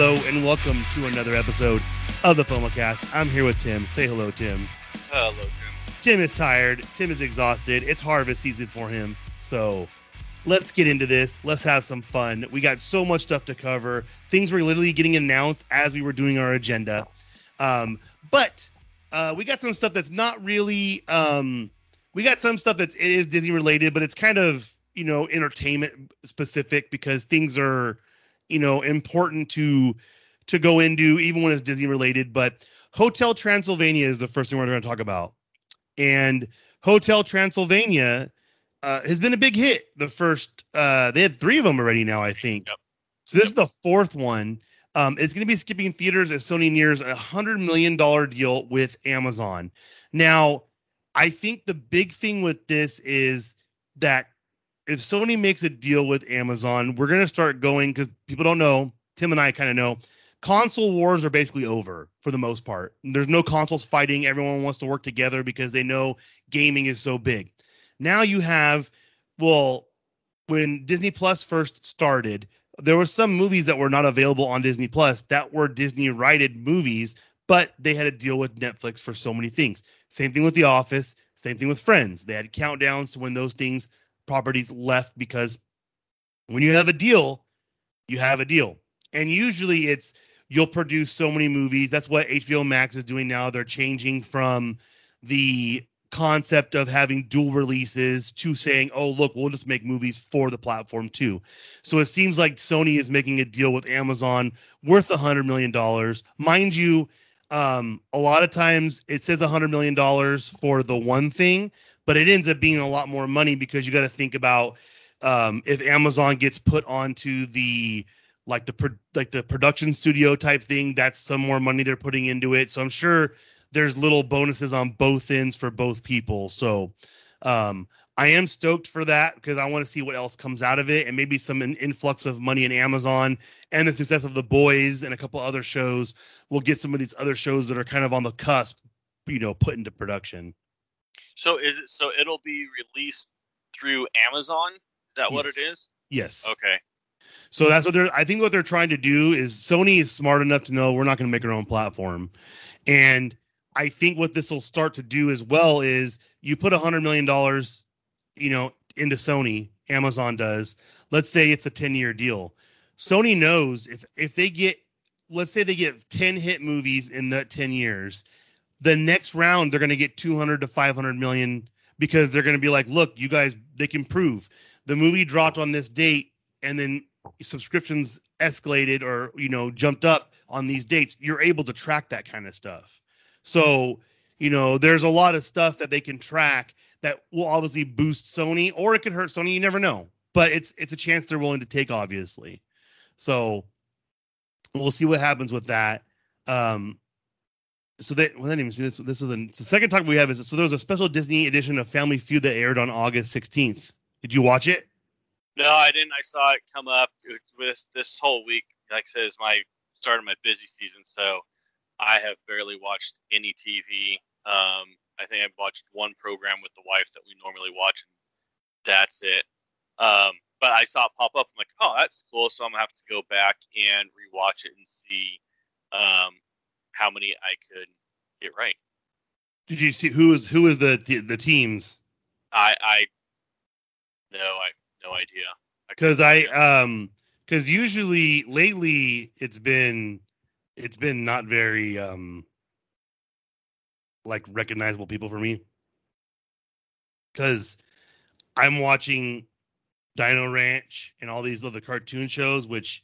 Hello and welcome to another episode of the FOMOcast. I'm here with Tim. Say hello, Tim. Hello, Tim. Tim is tired. Tim is exhausted. It's harvest season for him. So let's get into this. Let's have some fun. We got so much stuff to cover. Things were literally getting announced as we were doing our agenda. Um, but uh, we got some stuff that's not really. Um, we got some stuff that's it is Disney related, but it's kind of you know entertainment specific because things are you know important to to go into even when it's Disney related. But Hotel Transylvania is the first thing we're going to talk about, and Hotel Transylvania uh, has been a big hit. The first uh, they had three of them already now, I think. Yep. So this is the fourth one. Um, it's going to be skipping theaters as Sony nears a hundred million dollar deal with Amazon. Now, I think the big thing with this is that if Sony makes a deal with Amazon, we're going to start going because people don't know. Tim and I kind of know. Console wars are basically over for the most part. There's no consoles fighting. Everyone wants to work together because they know gaming is so big. Now you have, well, when Disney Plus first started, there were some movies that were not available on Disney Plus that were Disney righted movies, but they had to deal with Netflix for so many things. Same thing with The Office, same thing with Friends. They had countdowns to when those things properties left because when you have a deal, you have a deal. And usually it's you'll produce so many movies. That's what HBO Max is doing now. They're changing from the concept of having dual releases to saying, oh, look, we'll just make movies for the platform too. So it seems like Sony is making a deal with Amazon worth a $100 million. Mind you, um, a lot of times it says a $100 million for the one thing, but it ends up being a lot more money because you got to think about um, if Amazon gets put onto the like the pro- like the production studio type thing, that's some more money they're putting into it. So I'm sure there's little bonuses on both ends for both people. So um, I am stoked for that because I want to see what else comes out of it and maybe some in- influx of money in Amazon and the success of The Boys and a couple other shows will get some of these other shows that are kind of on the cusp, you know, put into production. So is it so it'll be released through Amazon? Is that what it is? Yes. Yes. Okay. So that's what they're. I think what they're trying to do is Sony is smart enough to know we're not going to make our own platform, and I think what this will start to do as well is you put a hundred million dollars, you know, into Sony. Amazon does. Let's say it's a ten year deal. Sony knows if if they get, let's say they get ten hit movies in that ten years, the next round they're going to get two hundred to five hundred million because they're going to be like, look, you guys, they can prove. The movie dropped on this date and then subscriptions escalated or you know jumped up on these dates. You're able to track that kind of stuff. So you know there's a lot of stuff that they can track that will obviously boost sony or it could hurt sony you never know. But it's it's a chance they're willing to take obviously. So we'll see what happens with that. Um so they well, I didn't even see this. This is the second talk we have is so there was a special Disney edition of Family Feud that aired on August 16th. Did you watch it? No, I didn't. I saw it come up with this whole week. Like I said, is my start of my busy season, so I have barely watched any TV. Um, I think I've watched one program with the wife that we normally watch, and that's it. Um, but I saw it pop up. I'm like, oh, that's cool. So I'm gonna have to go back and rewatch it and see um, how many I could get right. Did you see who was who was the the, teams? I I no, I no idea. Because I um because usually lately it's been it's been not very um like recognizable people for me. Because I'm watching Dino Ranch and all these other cartoon shows, which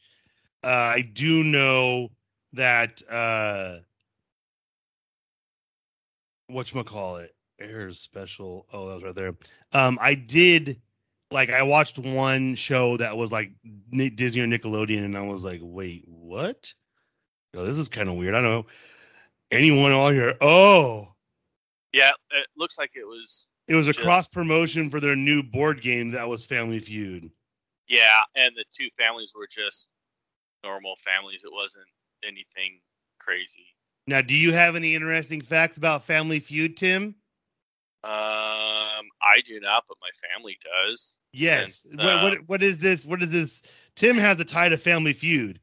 uh, I do know that uh whatchamacallit airs special. Oh, that was right there. Um I did like I watched one show that was like Disney or Nickelodeon, and I was like, wait, what? This is kind of weird. I don't know. Anyone on here? Oh, Yeah, it looks like it was. it was a Just- cross promotion for their new board game that was Family Feud. Yeah, and the two families were just normal families. It wasn't anything crazy. Now, do you have any interesting facts about Family Feud, Tim? Um, I do not, but my family does. Yes. And, what, uh, what what is this? What is this? Tim has a tie to Family Feud.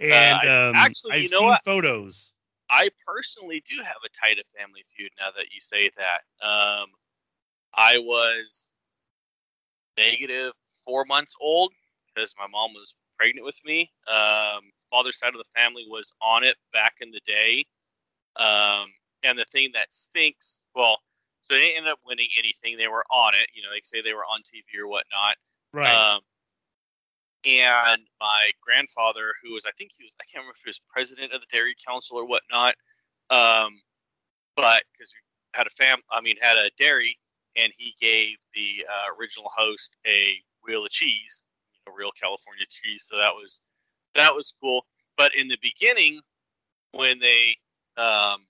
And I- um, actually, I've you know seen what? photos. I personally do have a tie to Family Feud now that you say that. Um, I was negative four months old because my mom was pregnant with me. Um, father's side of the family was on it back in the day. Um, and the thing that stinks, well, so they ended up winning anything. They were on it. You know, they say they were on TV or whatnot. Right. Um, and my grandfather, who was, I think he was, I can't remember if he was president of the Dairy Council or whatnot, um, but because we had a fam, I mean, had a dairy, and he gave the uh, original host a wheel of cheese, you know, real California cheese. So that was that was cool. But in the beginning, when they, um,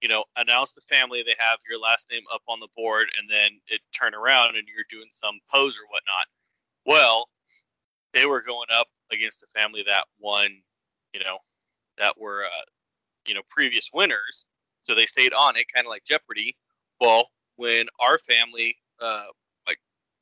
you know, announce the family, they have your last name up on the board, and then it turn around and you're doing some pose or whatnot. Well, they were going up against the family that won, you know, that were, uh, you know, previous winners. So they stayed on it, kind of like Jeopardy. Well, when our family, uh, like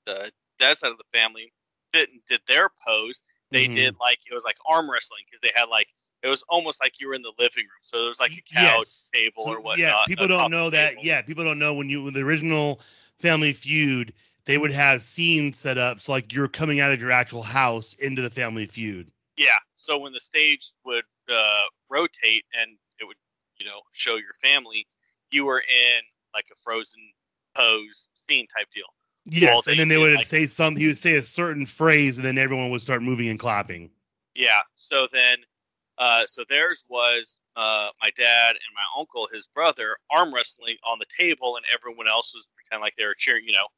the dad side of the family, did did their pose, they Mhm. did like it was like arm wrestling because they had like it was almost like you were in the living room. So there was like a couch Yes. table So, or whatnot. yeah, people don't know that. table. Yeah, people don't know when you when the original Family Feud, they would have scenes set up so like you're coming out of your actual house into the Family Feud. Yeah. So when the stage would uh, rotate and it would, you know, show your family, you were in like a frozen pose scene type deal. Yes, and then they would like- say some. He would say a certain phrase, and then everyone would start moving and clapping. Yeah. So then, uh, so theirs was uh, my dad and my uncle, his brother, arm wrestling on the table, and everyone else was pretending like they were cheering, you know,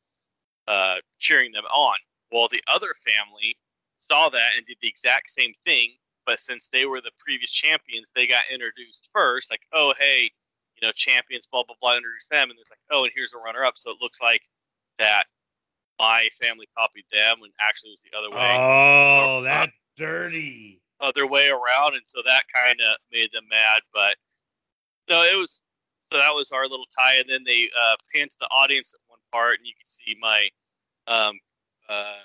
uh, cheering them on. Well, the other family saw that and did the exact same thing, but since they were the previous champions, they got introduced first. Like, oh, hey, you know, champions, blah blah blah, introduce them, and it's like, oh, and here's a runner up. So it looks like that my family copied them, when actually it was the other way Oh, Uh, that's dirty. Other way around, and so that kind of made them mad. But no, it was so that was our little tie, and then they uh, panned to the audience at one part, and you could see my um, uh,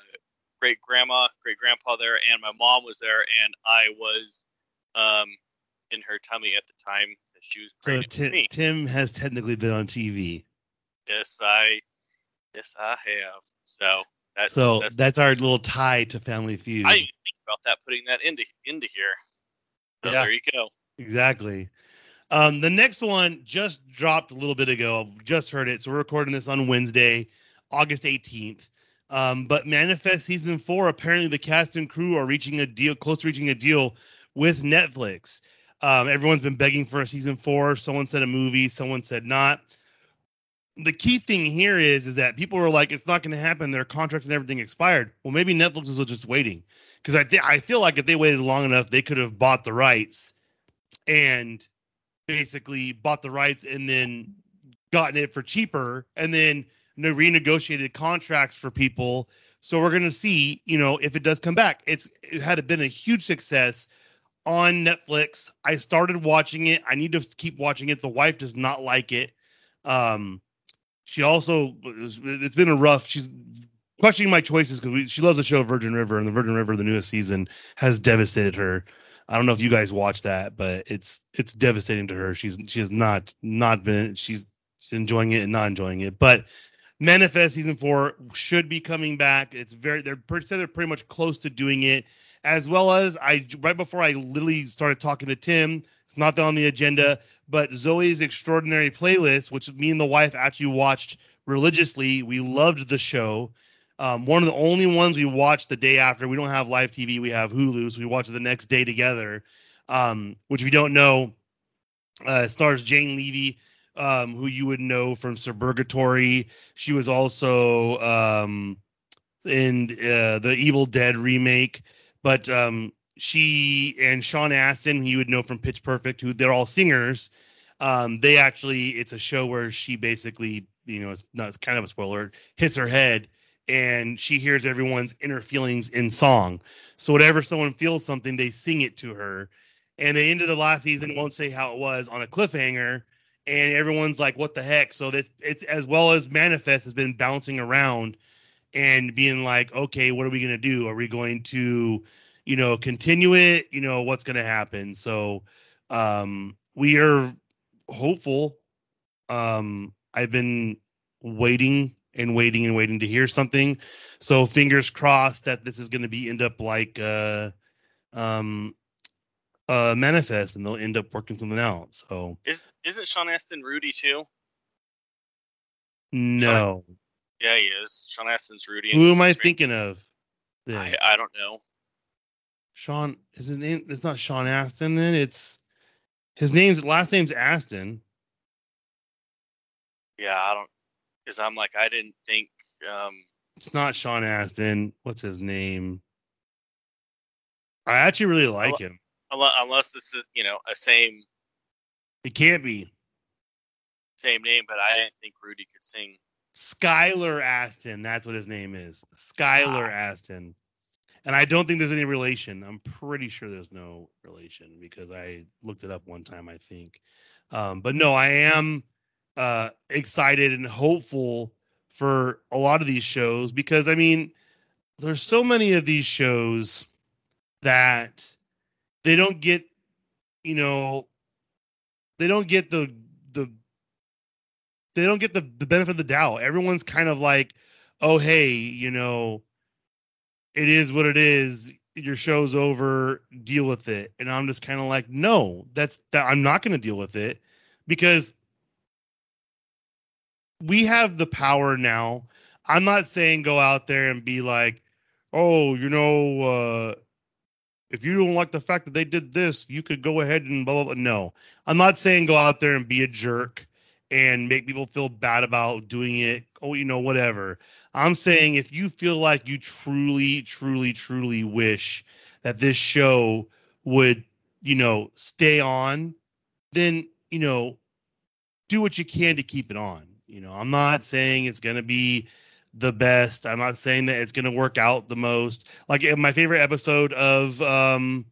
great grandma, great grandpa there, and my mom was there, and I was um, in her tummy at the time that she was So Tim. Tim has technically been on TV. Yes, I, yes, I have. So that's so that's, that's our little tie to Family Feud. I didn't think about that, putting that into into here. So Yeah. there you go. Exactly. Um, the next one just dropped a little bit ago. I've just heard it. So we're recording this on Wednesday, August 18th. Um, but Manifest season four, apparently the cast and crew are reaching a deal, close to reaching a deal with Netflix. Um, everyone's been begging for a season four. Someone said a movie, someone said not. The key thing here is, is that people were like, it's not going to happen. Their contracts and everything expired. Well, maybe Netflix is just waiting because I think I feel like if they waited long enough, they could have bought the rights and basically bought the rights and then gotten it for cheaper and then no renegotiated contracts for people. So we're gonna see, you know, if it does come back. It's it had been a huge success on Netflix. I started watching it. I need to keep watching it. The wife does not like it. Um, she also it's been a rough. She's questioning my choices because she loves the show Virgin River, and the Virgin River, the newest season, has devastated her. I don't know if you guys watch that, but it's it's devastating to her. She's she has not not been she's enjoying it and not enjoying it. But Manifest season four should be coming back. It's very they're they're pretty much close to doing it. As well as I right before I literally started talking to Tim, not on the agenda, but Zoey's extraordinary playlist, which me and the wife actually watched religiously. We loved the show. Um, one of the only ones we watched the day after. We don't have live TV. We have Hulu, so we watch it the next day together. Um, which, if you don't know, uh, stars Jane Levy, um, who you would know from Suburgatory. She was also um, in uh, the Evil Dead remake, but um, she and Sean Astin, you would know from Pitch Perfect, who they're all singers. Um, they actually, it's a show where she basically, you know, it's not it's kind of a spoiler, hits her head and she hears everyone's inner feelings in song. So whatever someone feels something, they sing it to her. And they ended the last season, won't say how it was, on a cliffhanger. And everyone's like, what the heck? So this it's as well as Manifest has been bouncing around and being like, okay, what are we gonna do? Are we going to, you know, continue it, you know, what's going to happen. So um, we are hopeful. Um, I've been waiting and waiting and waiting to hear something. So fingers crossed that this is going to be end up like uh, um, uh, manifest, and they'll end up working something out. So Is isn't Sean Astin Rudy too? no, Yeah, he is. Sean Astin's Rudy. who am I thinking of? I, I don't know. Sean is his name. It's not Sean Astin. Then it's his name's last name's Astin. Yeah, I don't. Because I'm like, I didn't think. Um, It's not Sean Astin. What's his name? I actually really like him. unless, it's you know a same It can't be same name, but I didn't think Rudy could sing. Skylar Astin. That's what his name is. Skylar Astin. And I don't think there's any relation. I'm pretty sure there's no relation because I looked it up one time, I think. Um, but no, I am uh, excited and hopeful for a lot of these shows because I mean, there's so many of these shows that they don't get, you know, they don't get the the they don't get the, the benefit of the doubt. Everyone's kind of like, oh hey, you know, it is what it is. Your show's over. Deal with it. And I'm just kind of like, no, that's that. I'm not going to deal with it because we have the power now. I'm not saying go out there and be like, oh, you know, uh, if you don't like the fact that they did this, you could go ahead and blah blah blah. No, I'm not saying go out there and be a jerk and make people feel bad about doing it. Oh, you know, whatever. I'm saying if you feel like you truly, truly, truly wish that this show would, you know, stay on, then, you know, do what you can to keep it on. You know, I'm not saying it's going to be the best. I'm not saying that it's going to work out the most. Like my favorite episode of um,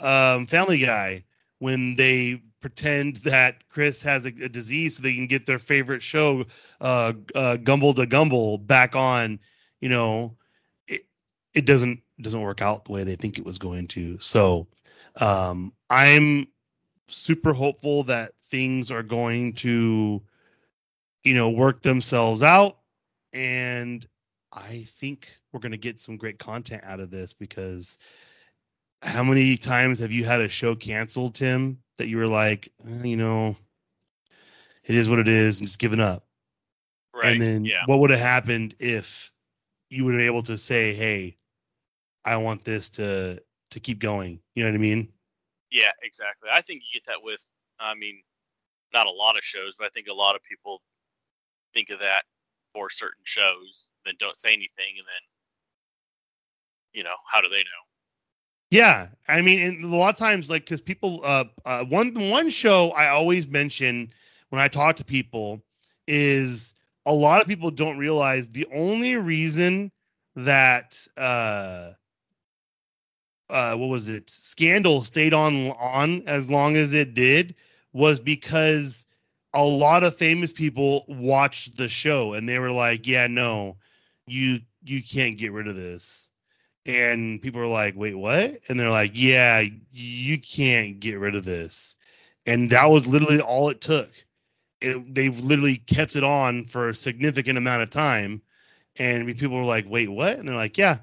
um, Family Guy, when they pretend that Chris has a, a disease so they can get their favorite show, uh, uh, Gumbel to Gumbel, back on. You know, it it doesn't doesn't work out the way they think it was going to. So, um, I'm super hopeful that things are going to, you know, work themselves out, and I think we're going to get some great content out of this because how many times have you had a show canceled, Tim, that you were like, eh, you know, it is what it is, and just giving up? Right. And then yeah. what would have happened if you would have been able to say, "Hey, I want this to to keep going." You know what I mean? Yeah, exactly. I think you get that with, I mean, not a lot of shows, but I think a lot of people think of that for certain shows, then don't say anything, and then, you know, how do they know? Yeah, I mean, a lot of times, like, because people, uh, uh, one one show I always mention when I talk to people is a lot of people don't realize the only reason that uh, uh, what was it, Scandal stayed on on as long as it did was because a lot of famous people watched the show and they were like, yeah, no, you you can't get rid of this and people are like, "Wait, what?" And they're like, "Yeah, you can't get rid of this." And that was literally all it took. It, they've literally kept it on for a significant amount of time, and people were like, "Wait, what?" And they're like, "Yeah,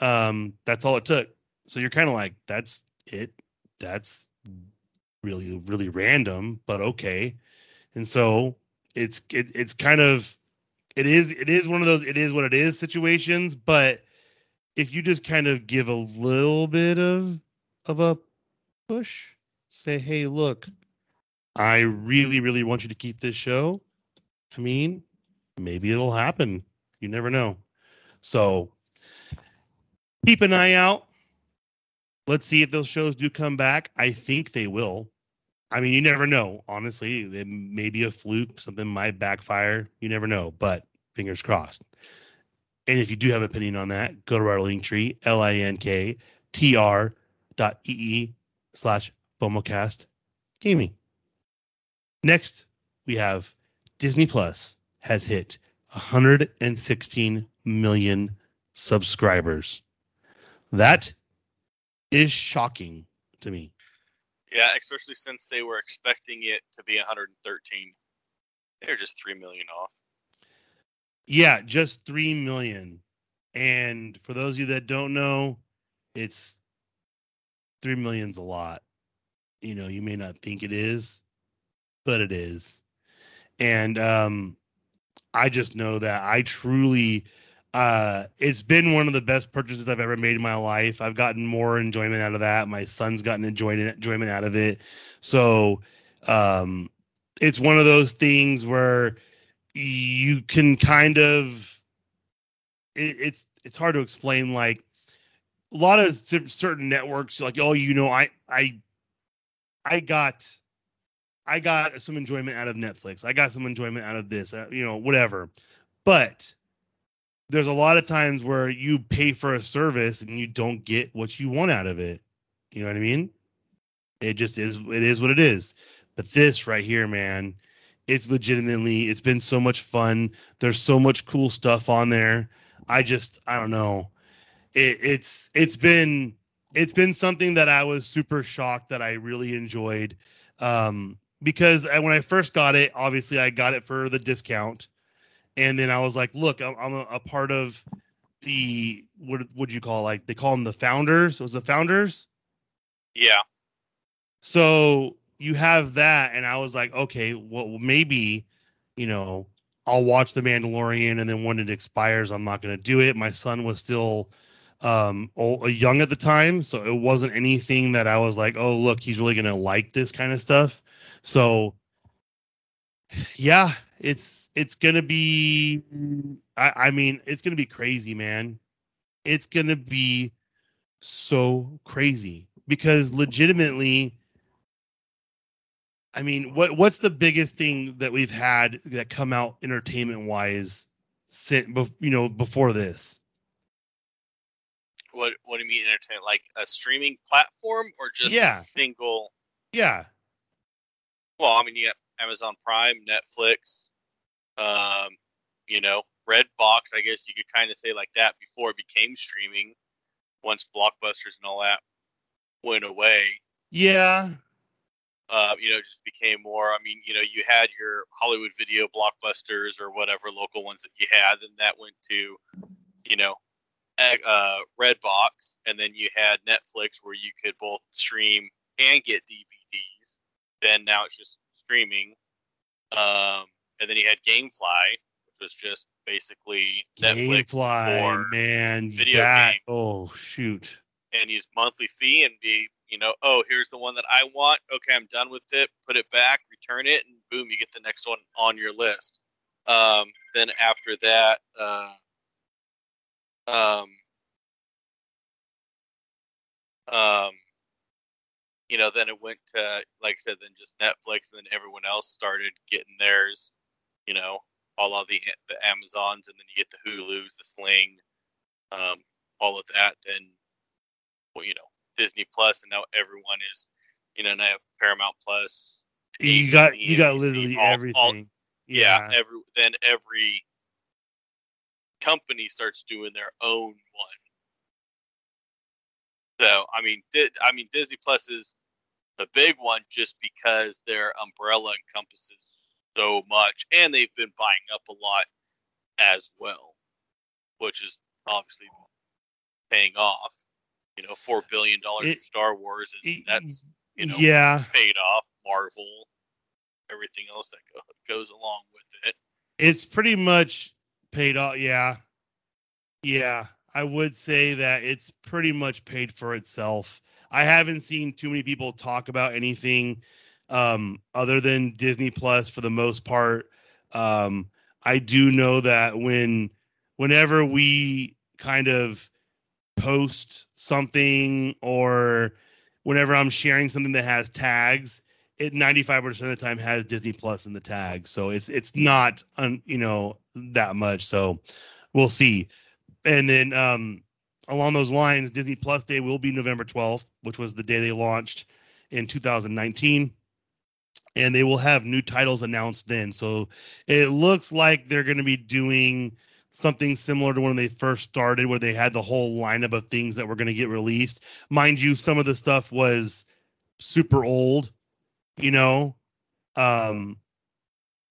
um, that's all it took." So you're kind of like, "That's it. That's really, really random, but okay." And so it's it, it's kind of it is it is one of those it is what it is situations, but if you just kind of give a little bit of of a push, say, "Hey, look, I really, really want you to keep this show." I mean, maybe it'll happen. You never know. So keep an eye out. Let's see if those shows do come back. I think they will. I mean, you never know. Honestly, it may be a fluke. Something might backfire. You never know. But fingers crossed. And if you do have an opinion on that, go to our link tree, L-I-N-K-T-R dot E-E slash FOMOcast gaming. Next, we have Disney Plus has hit 116 million subscribers. That is shocking to me. Yeah, especially since they were expecting it to be 113. They're just three million off. Yeah, just three million. And for those of you that don't know, it's three million's a lot. You know, you may not think it is, but it is. And um I just know that I truly uh it's been one of the best purchases I've ever made in my life. I've gotten more enjoyment out of that. My son's gotten enjoyment enjoyment out of it. So um it's one of those things where you can kind of it, it's it's hard to explain like a lot of certain networks like oh you know i i i got i got some enjoyment out of netflix. I got some enjoyment out of this uh, you know whatever. But there's a lot of times where you pay for a service and you don't get what you want out of it. You know what i mean? It just is it is what it is. But this right here man it's legitimately it's been so much fun. There's so much cool stuff on there. I just i don't know. It, it's it's been it's been something that i was super shocked that i really enjoyed um because I, when i first got it obviously i got it for the discount. And then i was like look i'm, I'm a, a, part of the what would you call like they call them the founders? Was the founders? Yeah. So you have that, and I was like, okay, well, maybe, you know, I'll watch The Mandalorian, and then when it expires, I'm not going to do it. My son was still um old, young at the time, so it wasn't anything that I was like, oh, look, he's really going to like this kind of stuff. So, yeah, it's it's going to be. I, I mean, it's going to be crazy, man. It's going to be so crazy because legitimately I mean, what what's the biggest thing that we've had that come out entertainment wise, since you know before this? What What do you mean entertainment? Like a streaming platform or just yeah. single? Yeah. Well, I mean, you got Amazon Prime, Netflix, um, you know, Redbox. I guess you could kind of say like that before it became streaming. Once blockbusters and all that went away. Yeah, uh, you know, just became more. I mean, you know, you had your Hollywood video blockbusters or whatever local ones that you had, and that went to, you know, uh, Redbox, and then you had Netflix where you could both stream and get DVDs. Then now it's just streaming, um, and then you had GameFly, which was just basically Netflix GameFly, man, video that, game. Oh shoot! And use monthly fee and be you know, oh, here's the one that I want. Okay, I'm done with it. Put it back, return it, and boom, you get the next one on your list. Um, then after that, uh, um, um, you know, then it went to, like I said, then just Netflix, and then everyone else started getting theirs. You know, all of the the Amazons, and then you get the Hulu's, the Sling, um, all of that. Then, well, you know, Disney Plus, and now everyone is, you know, now Paramount Plus. You got you got literally all, everything. All, yeah. yeah, every then every company starts doing their own one. So I mean, di- I mean Disney Plus is the big one just because their umbrella encompasses so much, and they've been buying up a lot as well, which is obviously paying off you know, four billion dollars for Star Wars, and it, that's you know, yeah, paid off. Marvel, everything else that go, goes along with it. It's pretty much paid off. Yeah, yeah, I would say that it's pretty much paid for itself. I haven't seen too many people talk about anything um, other than Disney Plus for the most part. Um, I do know that when whenever we kind of post something or whenever I'm sharing something that has tags, it 95% of the time has Disney Plus in the tag. So it's it's not un, you know that much. So we'll see. And then um along those lines, Disney Plus Day will be November 12th, which was the day they launched in 2019. And they will have new titles announced then. So it looks like they're going to be doing something similar to when they first started, where they had the whole lineup of things that were going to get released. Mind you, some of the stuff was super old, you know. Um,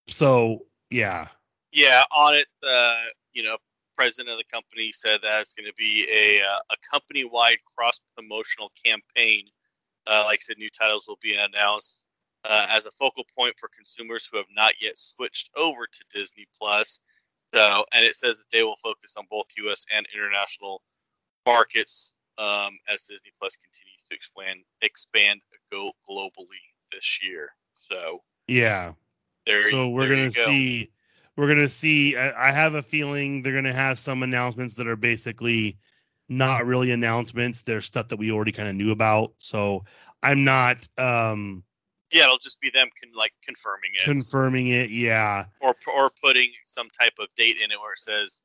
so yeah, Yeah, on it, uh, you know, president of the company said that it's going to be a uh, a company wide cross promotional campaign. Uh, like I said, new titles will be announced uh, as a focal point for consumers who have not yet switched over to Disney Plus. So, and it says that they will focus on both U.S. and international markets um, as Disney Plus continues to expand expand go globally this year. So yeah. there. so we're gonna go. see we're gonna see I, I have a feeling they're gonna have some announcements that are basically not really announcements they're stuff that we already kind of knew about so i'm not um Yeah, it'll just be them con- like confirming it. confirming it yeah. Or or putting some type of date in it where it says,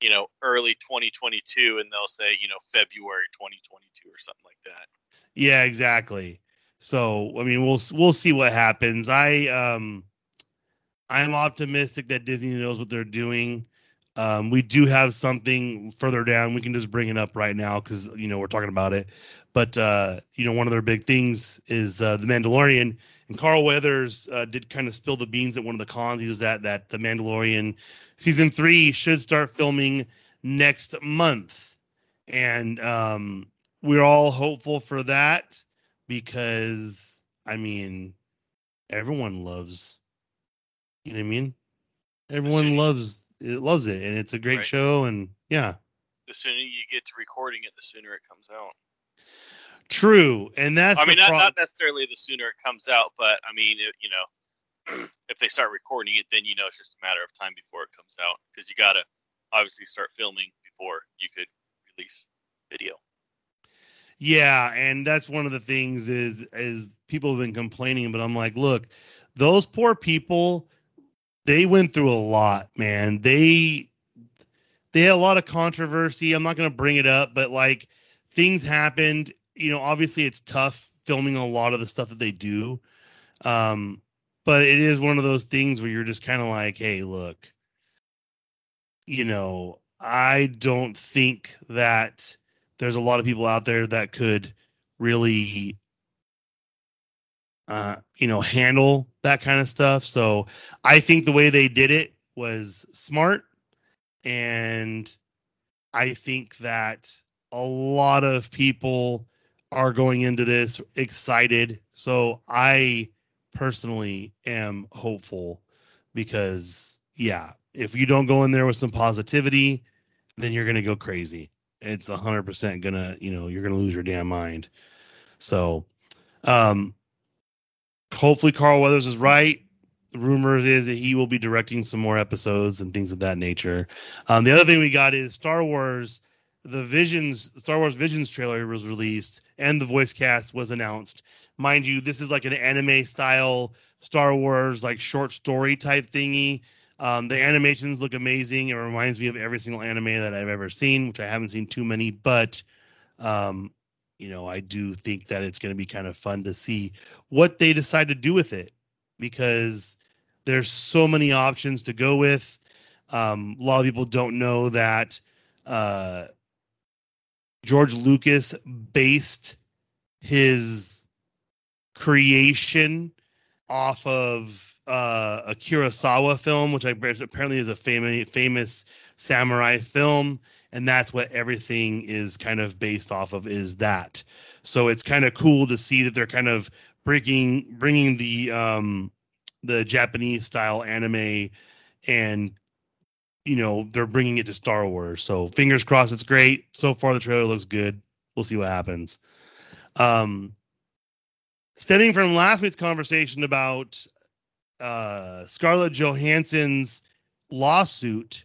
you know, early 2022, and they'll say, you know, February 2022 or something like that. yeah exactly. So i mean we'll we'll see what happens. I um i'm optimistic that disney knows what they're doing. Um we do have something further down. We can just bring it up right now because you know we're talking about it but uh you know one of their big things is uh the mandalorian and carl weathers uh, did kind of spill the beans at one of the cons he was at that the mandalorian season three should start filming next month and um we're all hopeful for that because I mean everyone loves you know what I mean? Everyone loves it loves it and it's a great Right. show and yeah. The sooner you get to recording it, the sooner it comes out. True. And that's I mean, the not, pro- not necessarily the sooner it comes out, but I mean, it, you know, if they start recording it, then you know it's just a matter of time before it comes out because you got to obviously start filming before you could release video. Yeah, and that's one of the things is is people have been complaining, but I'm like, look, those poor people, they went through a lot, man. They they had a lot of controversy. I'm not gonna bring it up, but like things happened. You know, obviously it's tough filming a lot of the stuff that they do. Um, but it is one of those things where you're just kind of like, hey, look, you know, I don't think that there's a lot of people out there that could really uh you know handle that kind of stuff so i think the way they did it was smart and i think that a lot of people are going into this excited so i personally am hopeful because yeah if you don't go in there with some positivity then you're going to go crazy it's a hundred percent gonna, you know, you're gonna lose your damn mind. So, um, hopefully Carl Weathers is right. The rumor is that he will be directing some more episodes and things of that nature. Um, the other thing we got is Star Wars. The Visions, Star Wars Visions trailer was released, and the voice cast was announced. Mind you, this is like an anime style Star Wars, like short story type thingy. Um, the animations look amazing. It reminds me of every single anime that I've ever seen, which I haven't seen too many, but um, you know, I do think that it's going to be kind of fun to see what they decide to do with it because there's so many options to go with. Um, a lot of people don't know that uh, George Lucas based his creation off of uh, a Kurosawa film, which apparently is a famous famous samurai film, and that's what everything is kind of based off of. Is that so? It's kind of cool to see that they're kind of bringing bringing the um, the Japanese style anime, and you know they're bringing it to Star Wars. So fingers crossed, it's great. So far, the trailer looks good. We'll see what happens. Um, stemming from last week's conversation about uh, Scarlett Johansson's lawsuit,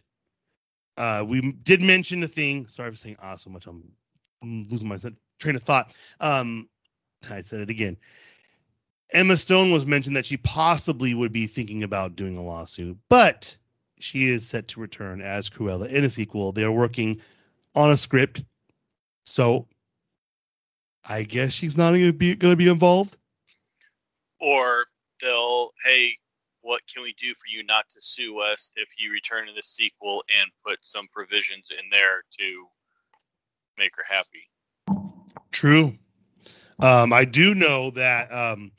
uh, we did mention a thing. Sorry for saying ah so much. I'm, I'm losing my train of thought. Um, I said it again. Emma Stone was mentioned that she possibly would be thinking about doing a lawsuit, but she is set to return as Cruella in a sequel. They are working on a script, so I guess she's not going to be going to be involved. Or they'll, hey, what can we do for you not to sue us if you return to the sequel and put some provisions in there to make her happy? True. Um, I do know that um,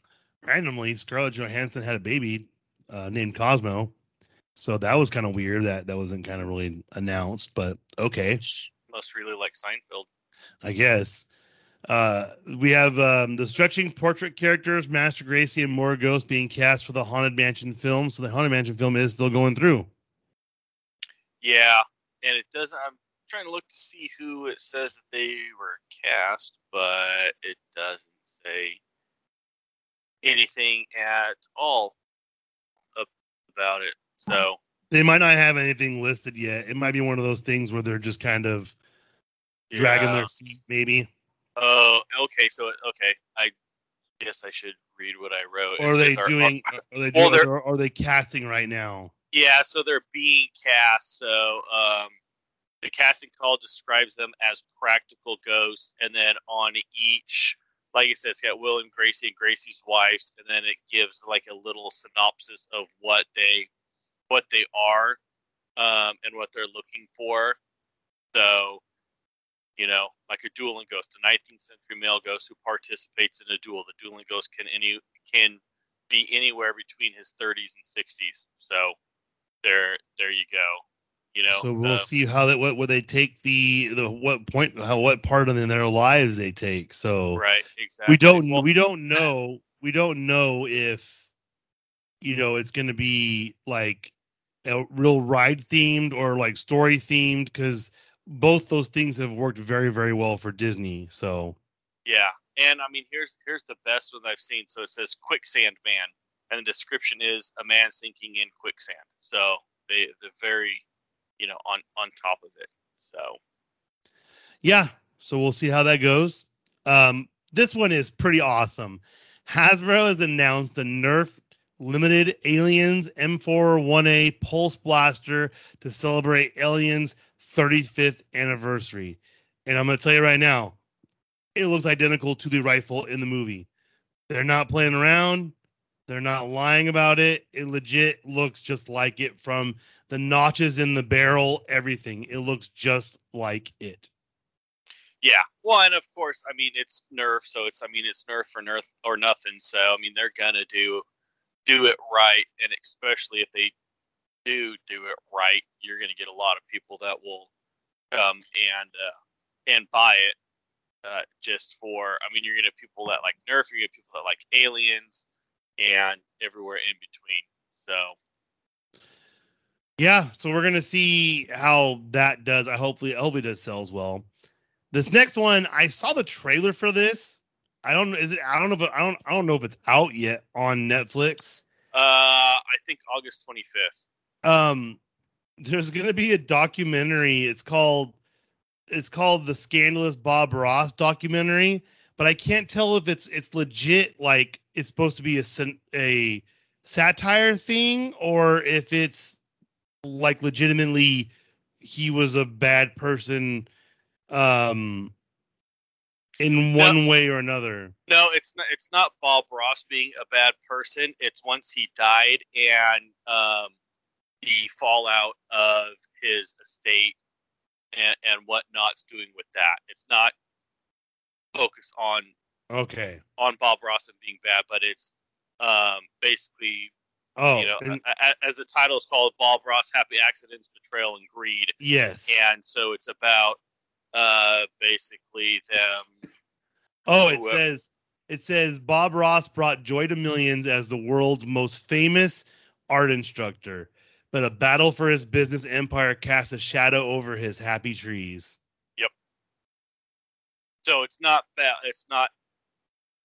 randomly Scarlett Johansson had a baby uh, named Cosmo. So that was kind of weird that that wasn't kind of really announced, but okay. Must really like Seinfeld. I guess. Uh, we have um, the stretching portrait characters, Master Gracey and More Ghost, being cast for the Haunted Mansion film. So the Haunted Mansion film is still going through. Yeah, and it doesn't. I'm trying to look to see who it says that they were cast, but it doesn't say anything at all about it. So they might not have anything listed yet. It might be one of those things where they're just kind of dragging their feet, maybe. Oh, okay. So okay, I guess I should read what I wrote. Or are they our- doing? Are they doing? they're- or are they casting right now? Yeah, so they're being cast. So um, the casting call describes them as practical ghosts, and then on each, like I said, it's got Will and Gracey and Gracey's wives, and then it gives like a little synopsis of what they what they are um, and what they're looking for. So, you know, like a dueling ghost, a 19th century male ghost who participates in a duel. The dueling ghost can any can be anywhere between his 30s and 60s. So there there you go. You know, so we'll uh, see how that what would they take the the what point how what part of their lives they take. So right, exactly. we don't Well, we don't know we don't know if you know it's going to be like a real ride themed or like story themed because both those things have worked very very well for Disney. So Yeah, and I mean, here's here's the best one I've seen. So it says quicksand man, and the description is a man sinking in quicksand. So they they're very, you know, on on top of it. So yeah, so we'll see how that goes. Um, this one is pretty awesome. Hasbro has announced the Nerf limited Aliens M41A Pulse Blaster to celebrate Aliens 35th anniversary. And I'm going to tell you right now, it looks identical to the rifle in the movie. They're not playing around. They're not lying about it. It legit looks just like it from the notches in the barrel, everything. It looks just like it. yeah, well, and of course, I mean, it's Nerf, so it's I mean, it's Nerf for Nerf or nothing. So I mean, they're gonna do do it right, and especially if they do do it right, you're gonna get a lot of people that will come and uh, and buy it. Uh, just for, I mean, you're gonna people that like Nerf, you're gonna people that like Aliens, and everywhere in between. So Yeah, so we're gonna see how that does. I hopefully hopefully does sells well. This next one, I saw the trailer for this. I don't know is it I don't know if it- I don't I don't know if it's out yet on Netflix. uh, I think August 25th. Um there's gonna be a documentary. It's called it's called the scandalous Bob Ross documentary, but I can't tell if it's it's legit like it's supposed to be a a satire thing or if it's like legitimately he was a bad person um in No. one way or another. No, it's not. It's not Bob Ross being a bad person. It's once he died and um, the fallout of his estate and, and what Not's doing with that. It's not focused on Okay. on Bob Ross and being bad, but it's um, basically Oh, you know and- a, a- as the title is called, Bob Ross: Happy Accidents, Betrayal, and Greed. yes. And so it's about uh, basically them. Oh, it Who, uh, says it says Bob Ross brought joy to millions as the world's most famous art instructor, but a battle for his business empire casts a shadow over his happy trees. Yep. So it's not that it's not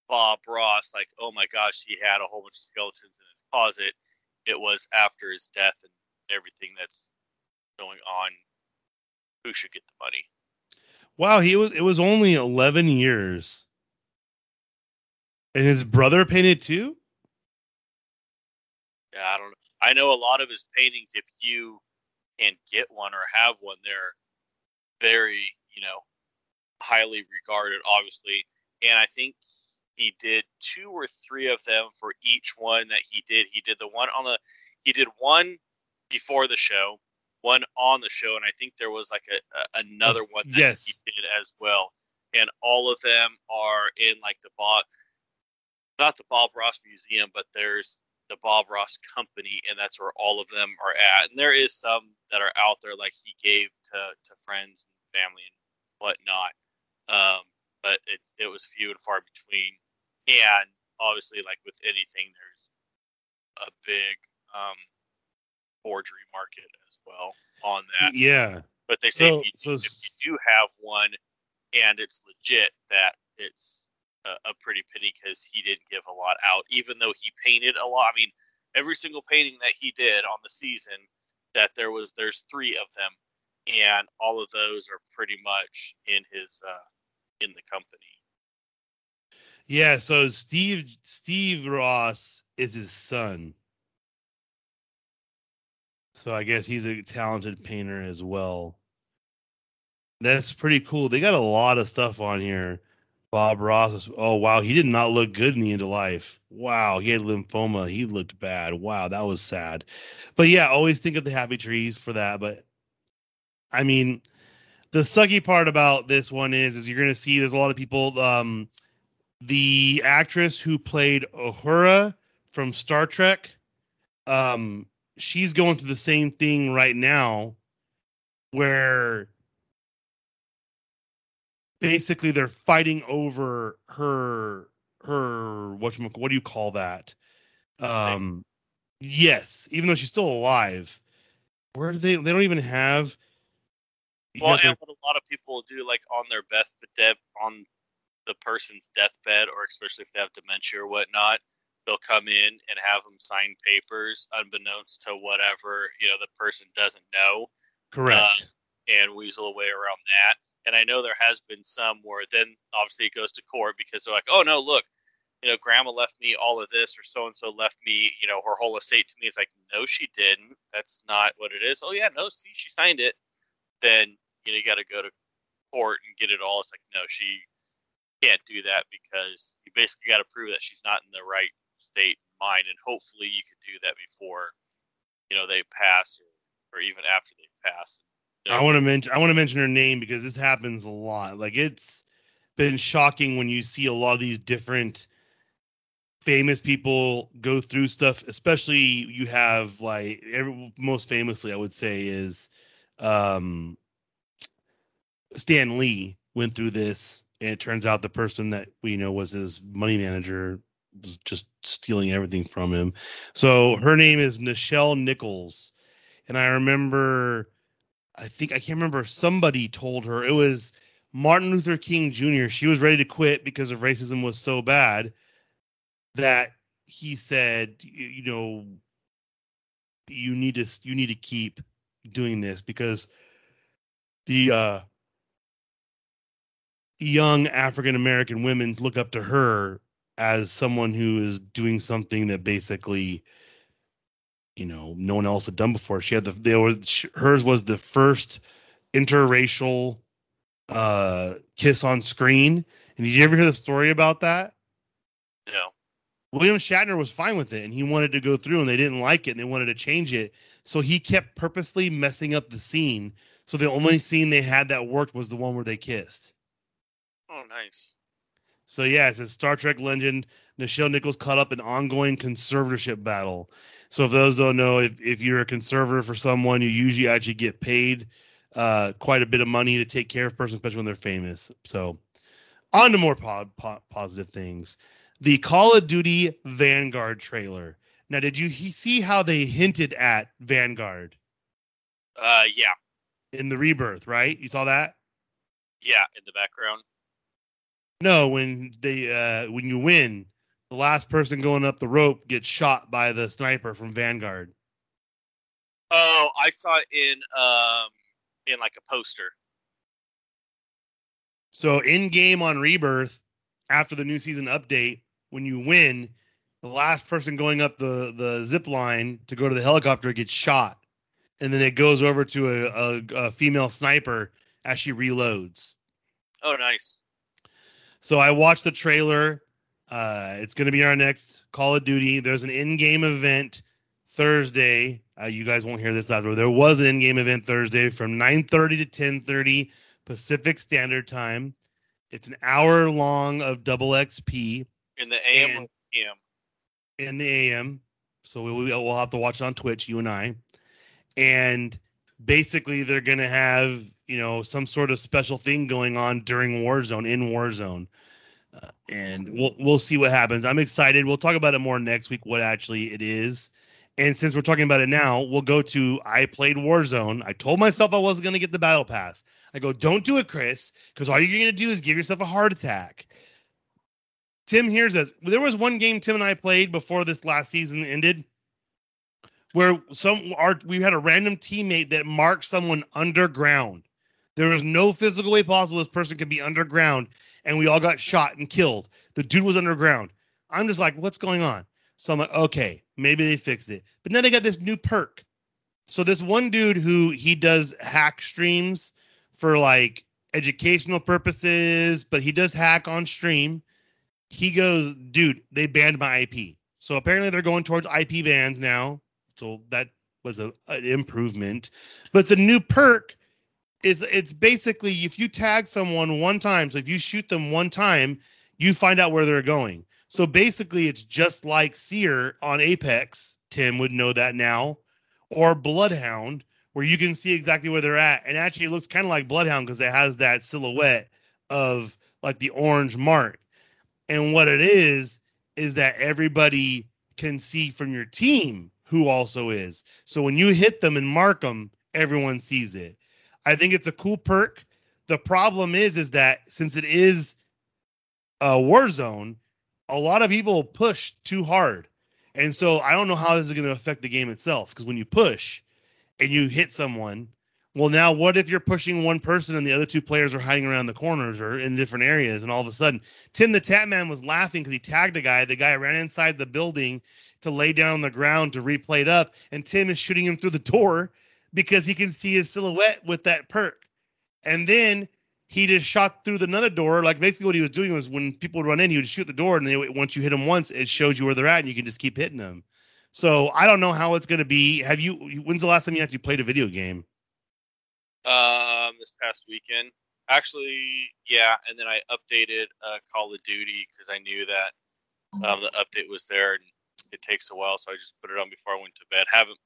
Bob Ross like, oh my gosh, he had a whole bunch of skeletons in his closet. It was after his death and everything that's going on. Who should get the money? Wow, he was it was only 11 years. And his brother painted too? Yeah, I don't. I know a lot of his paintings. If you can get one or have one, they're very, you know, highly regarded, obviously. And I think he did two or three of them for each one that he did. He did the one on the he did one before the show, one on the show, and I think there was like a, a another one that yes. he did as well. And all of them are in like the Bob, not the Bob Ross Museum, but there's the Bob Ross Company, and that's where all of them are at. And there is some that are out there, like he gave to to friends and family and whatnot. Um, but it it was few and far between. And obviously, like with anything, there's a big um, forgery market well on that. Yeah. But they say So- if, you, so if you do have one and it's legit, that it's a, a pretty penny because he didn't give a lot out, even though he painted a lot. I mean, every single painting that he did on the season, that there was there's three of them, and all of those are pretty much in his uh, in the company. Yeah, so Steve Steve Ross is his son. So I guess he's a talented painter as well. That's pretty cool. They got a lot of stuff on here. Bob Ross. Oh wow, he did not look good in the end of life. Wow, he had lymphoma. He looked bad. Wow, that was sad. But yeah, always think of the happy trees for that. But I mean, the sucky part about this one is, is you're gonna see there's a lot of people. Um, the actress who played Uhura from Star Trek, um, she's going through the same thing right now, where basically they're fighting over her her what what do you call that? Um, yes, even though she's still alive, where do they? They don't even have. Well, and what a lot of people do, like on their best death on the person's deathbed, or especially if they have dementia or whatnot, they'll come in and have them sign papers, unbeknownst to whatever you know the person doesn't know, um, correct. and weasel away around that. And I know there has been some where then obviously it goes to court because they're like, oh no, look, you know, grandma left me all of this, or so and so left me, you know, her whole estate to me. It's like, no, she didn't. That's not what it is. Oh yeah, no, see, she signed it. Then you know you got to go to court and get it all. It's like, no, she can't do that because you basically got to prove that she's not in the right state of mind, and hopefully you could do that before you know they pass or, or even after they pass. You know, I want to mention I want to mention her name because this happens a lot. Like it's been shocking when you see a lot of these different famous people go through stuff. Especially you have like every, most famously, I would say is um, Stan Lee went through this, and it turns out the person that we know was his money manager was just stealing everything from him. So her name is Nichelle Nichols, and I remember. I think I can't remember. Somebody told her it was Martin Luther King Jr. She was ready to quit because of racism was so bad that he said, you, you know, you need to you need to keep doing this because the uh, young African American women look up to her as someone who is doing something that basically you know no one else had done before she had the there was sh- hers was the first interracial uh kiss on screen. And did you ever hear the story about that? Know, william shatner was fine with it and he wanted to go through and they didn't like it and they wanted to change it. So he kept purposely messing up the scene. So the only scene they had that worked was the one where they kissed. Oh nice. So yeah, it says Star Trek legend Nichelle Nichols caught up in ongoing conservatorship battle. So if those don't know, if, if you're a conservator for someone, you usually actually get paid uh, quite a bit of money to take care of a person, especially when they're famous. So on to more po- po- positive things. The Call of Duty Vanguard trailer. Now, did you he- see how they hinted at Vanguard Uh, yeah, in the rebirth? Right, you saw that. yeah, in the background. No, when they uh when you win, the last person going up the rope gets shot by the sniper from Vanguard. Oh, I saw it in um in like a poster. So in game on Rebirth, after the new season update, when you win, the last person going up the the zip line to go to the helicopter gets shot, and then it goes over to a, a, a female sniper as she reloads. Oh, nice. So I watched the trailer. Uh, it's going to be our next Call of Duty. There's an in-game event Thursday. Uh, you guys won't hear this after. There was an in-game event Thursday from 9:30 to 10:30 Pacific Standard Time. It's an hour long of double XP in the AM And- PM. in the AM. So we, we'll have to watch it on Twitch, you and I. And basically, they're going to have you know some sort of special thing going on during Warzone in Warzone, uh, and we'll we'll see what happens. I'm excited. We'll talk about it more next week. What actually it is. And since we're talking about it now, we'll go to I played Warzone. I told myself I wasn't going to get the battle pass. I go, don't do it, Chris, because all you're going to do is give yourself a heart attack. Tim here says there was one game Tim and I played before this last season ended, where some our we had a random teammate that marked someone underground. There was no physical way possible this person could be underground, and we all got shot and killed. The dude was underground. I'm just like, what's going on? So I'm like, okay, maybe they fixed it. But now they got this new perk. So this one dude who he does hack streams for like educational purposes, but he does hack on stream. He goes, dude, they banned my IP. So apparently they're going towards IP bans now. So that was a, an improvement. But the new perk is it's basically if you tag someone one time, so if you shoot them one time, you find out where they're going. So basically, it's just like Seer on Apex. Tim would know that now, or Bloodhound, where you can see exactly where they're at. And actually, it looks kind of like Bloodhound because it has that silhouette of like the orange mark. And what it is, is that everybody can see from your team who also is. So when you hit them and mark them, everyone sees it. I think it's a cool perk. The problem is, is that since it is a war zone, a lot of people push too hard. And so I don't know how this is going to affect the game itself. Because when you push and you hit someone, well, now what if you're pushing one person and the other two players are hiding around the corners or in different areas, and all of a sudden Tim the Tap Man was laughing because he tagged a guy. The guy ran inside the building to lay down on the ground to replay it up, and Tim is shooting him through the door because he can see his silhouette with that perk. And then he just shot through the another door. Like basically what he was doing was when people would run in, he would shoot the door, and they, once you hit them once, it shows you where they're at, and you can just keep hitting them. So I don't know how it's going to be. Have you? When's the last time you actually played a video game? Um, this past weekend, actually, yeah, and then I updated uh, Call of Duty because I knew that um, the update was there, and it takes a while, so I just put it on before I went to bed. Haven't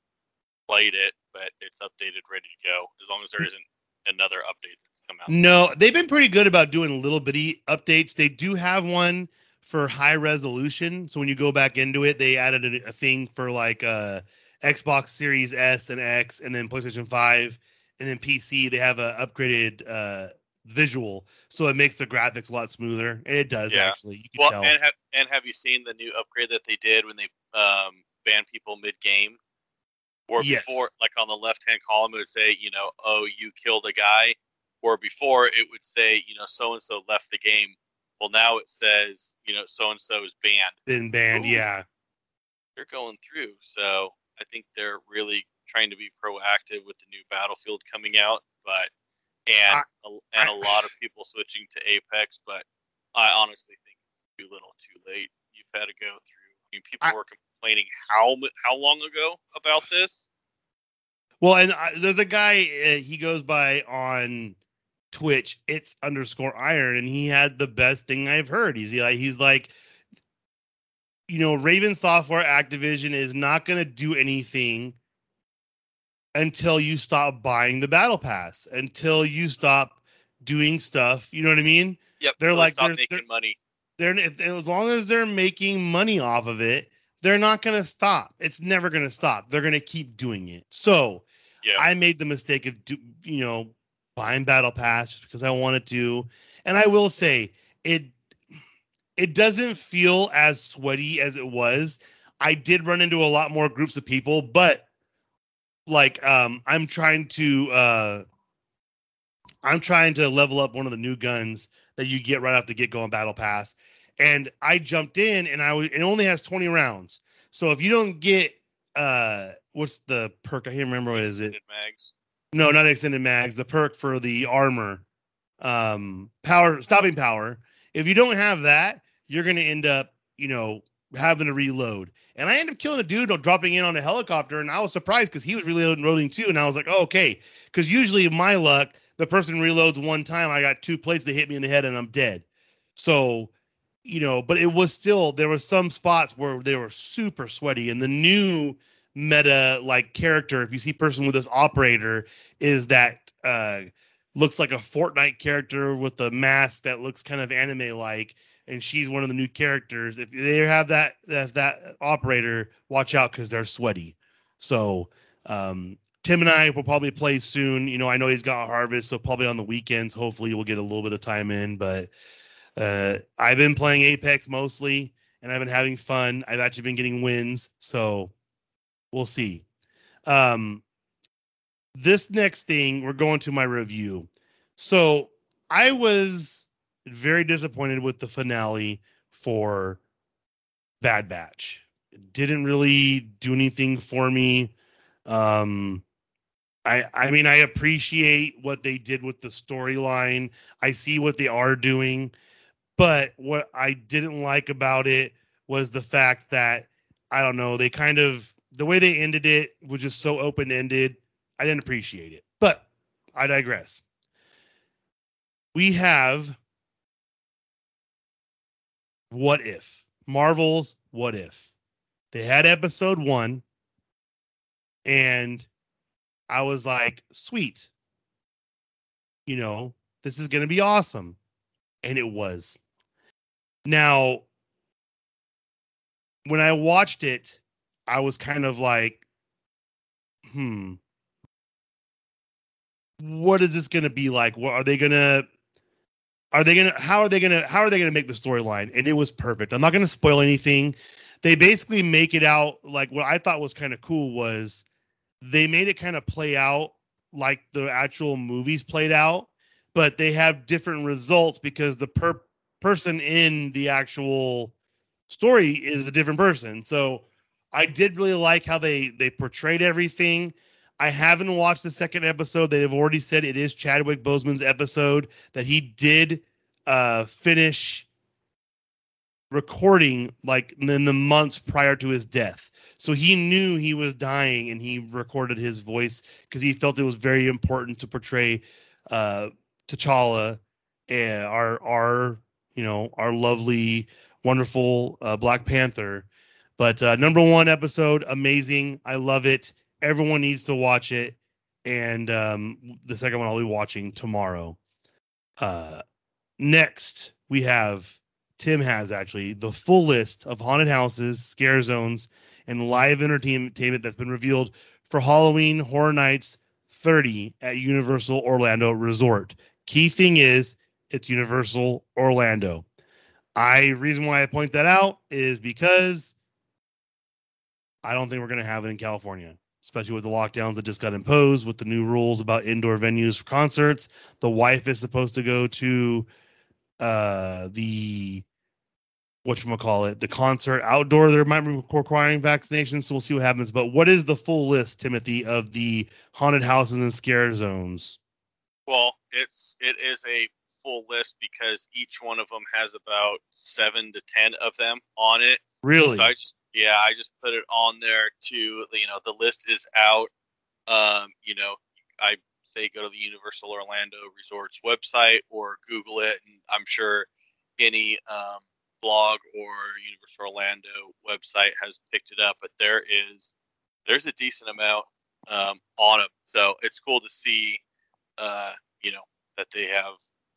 played it, but it's updated, ready to go. As long as there isn't another update that's come out. No, they've been pretty good about doing little bitty updates. They do have one for high resolution. So when you go back into it, they added a, a thing for like uh Xbox Series S and X, and then PlayStation Five, and then PC. They have a upgraded uh visual, so it makes the graphics a lot smoother, and it does Yeah. actually. You can Well, tell. and have and have you seen the new upgrade that they did when they um, banned people mid game? Or Yes. before, like on the left hand column, it would say, you know, oh, you killed a guy. Or before, it would say, you know, so and so left the game. Well, now it says, you know, so and so is banned. Been banned, Ooh. yeah. They're going through, so I think they're really trying to be proactive with the new Battlefield coming out. But and a, and a I- lot of people switching to Apex, but I honestly think it's too little, too late. You've had to go through. I mean, people I- were complaining how how long ago about this? Well, and I, there's a guy uh, he goes by on Twitch. It's underscore Iron, and he had the best thing I've heard. He's like, he's like, you know, Raven Software Activision is not going to do anything until you stop buying the Battle Pass, until you stop doing stuff. You know what I mean? Yep, They're like- stop they're- making they're- money. They're as long as they're making money off of it, they're not going to stop. It's never going to stop. They're going to keep doing it. So. Yeah, I made the mistake of do, you know buying Battle Pass just because I wanted to, and I will say it it doesn't feel as sweaty as it was. I did run into a lot more groups of people, but like um I'm trying to uh I'm trying to level up one of the new guns that you get right off the get go on Battle Pass. And I jumped in and I was it only has 20 rounds. So if you don't get uh what's the perk? I can't remember what is it. Mags. No, not extended mags. The perk for the armor, um, power stopping power. If you don't have that, you're going to end up you know, having to reload. And I ended up killing a dude dropping in on a helicopter, and I was surprised because he was reloading too. And I was like, oh, okay, because usually my luck, the person reloads one time, I got two plates that hit me in the head, and I'm dead. So, you know, but it was still there were some spots where they were super sweaty, and the new meta like character, if you see person with this operator, is that uh looks like a Fortnite character with a mask that looks kind of anime like and she's one of the new characters. If they have that if that operator, watch out because they're sweaty. So um, Tim and I will probably play soon. You know, I know he's got harvest, so probably on the weekends. Hopefully, we'll get a little bit of time in. But uh, I've been playing Apex mostly, and I've been having fun. I've actually been getting wins, so we'll see. Um, this next thing, we're going to my review. So I was very disappointed with the finale for Bad Batch. It didn't really do anything for me. Um, I I mean I appreciate what they did with the storyline. I see what they are doing, but what I didn't like about it was the fact that I don't know, they kind of the way they ended it was just so open-ended. I didn't appreciate it. But I digress. We have what if Marvel's what if they had episode one and I was like, sweet, you know, this is going to be awesome. And it was. Now, when I watched it, I was kind of like, hmm, what is this going to be like? What are they going to are they gonna? How are they gonna? How are they gonna make the storyline? And it was perfect. I'm not gonna spoil anything. They basically make it out like what I thought was kind of cool was they made it kind of play out like the actual movies played out, but they have different results because the per person in the actual story is a different person. So I did really like how they they portrayed everything. I haven't watched the second episode. They have already said it is Chadwick Boseman's episode that he did uh, finish recording like in the months prior to his death. So he knew he was dying and he recorded his voice because he felt it was very important to portray uh, T'Challa and our our you know our lovely wonderful uh, Black Panther. But uh, number one episode, amazing. I love it everyone needs to watch it. And um, the second one I'll be watching tomorrow. Uh, next, we have Tim has actually the full list of haunted houses, scare zones, and live entertainment that's been revealed for Halloween Horror Nights 30 at Universal Orlando Resort. Key thing is it's Universal Orlando. I reason why I point that out is because I don't think we're going to have it in California especially with the lockdowns that just got imposed with the new rules about indoor venues for concerts. The wife is supposed to go to uh the what you call it the concert outdoor there might be requiring vaccinations so we'll see what happens but what is the full list timothy of the haunted houses and scare zones well it's it is a full list because each one of them has about seven to ten of them on it really so i just yeah, I just put it on there to you know the list is out. Um, you know, I say go to the Universal Orlando Resorts website or Google it, and I'm sure any um, blog or Universal Orlando website has picked it up. But there is there's a decent amount um, on them, so it's cool to see. Uh, you know that they have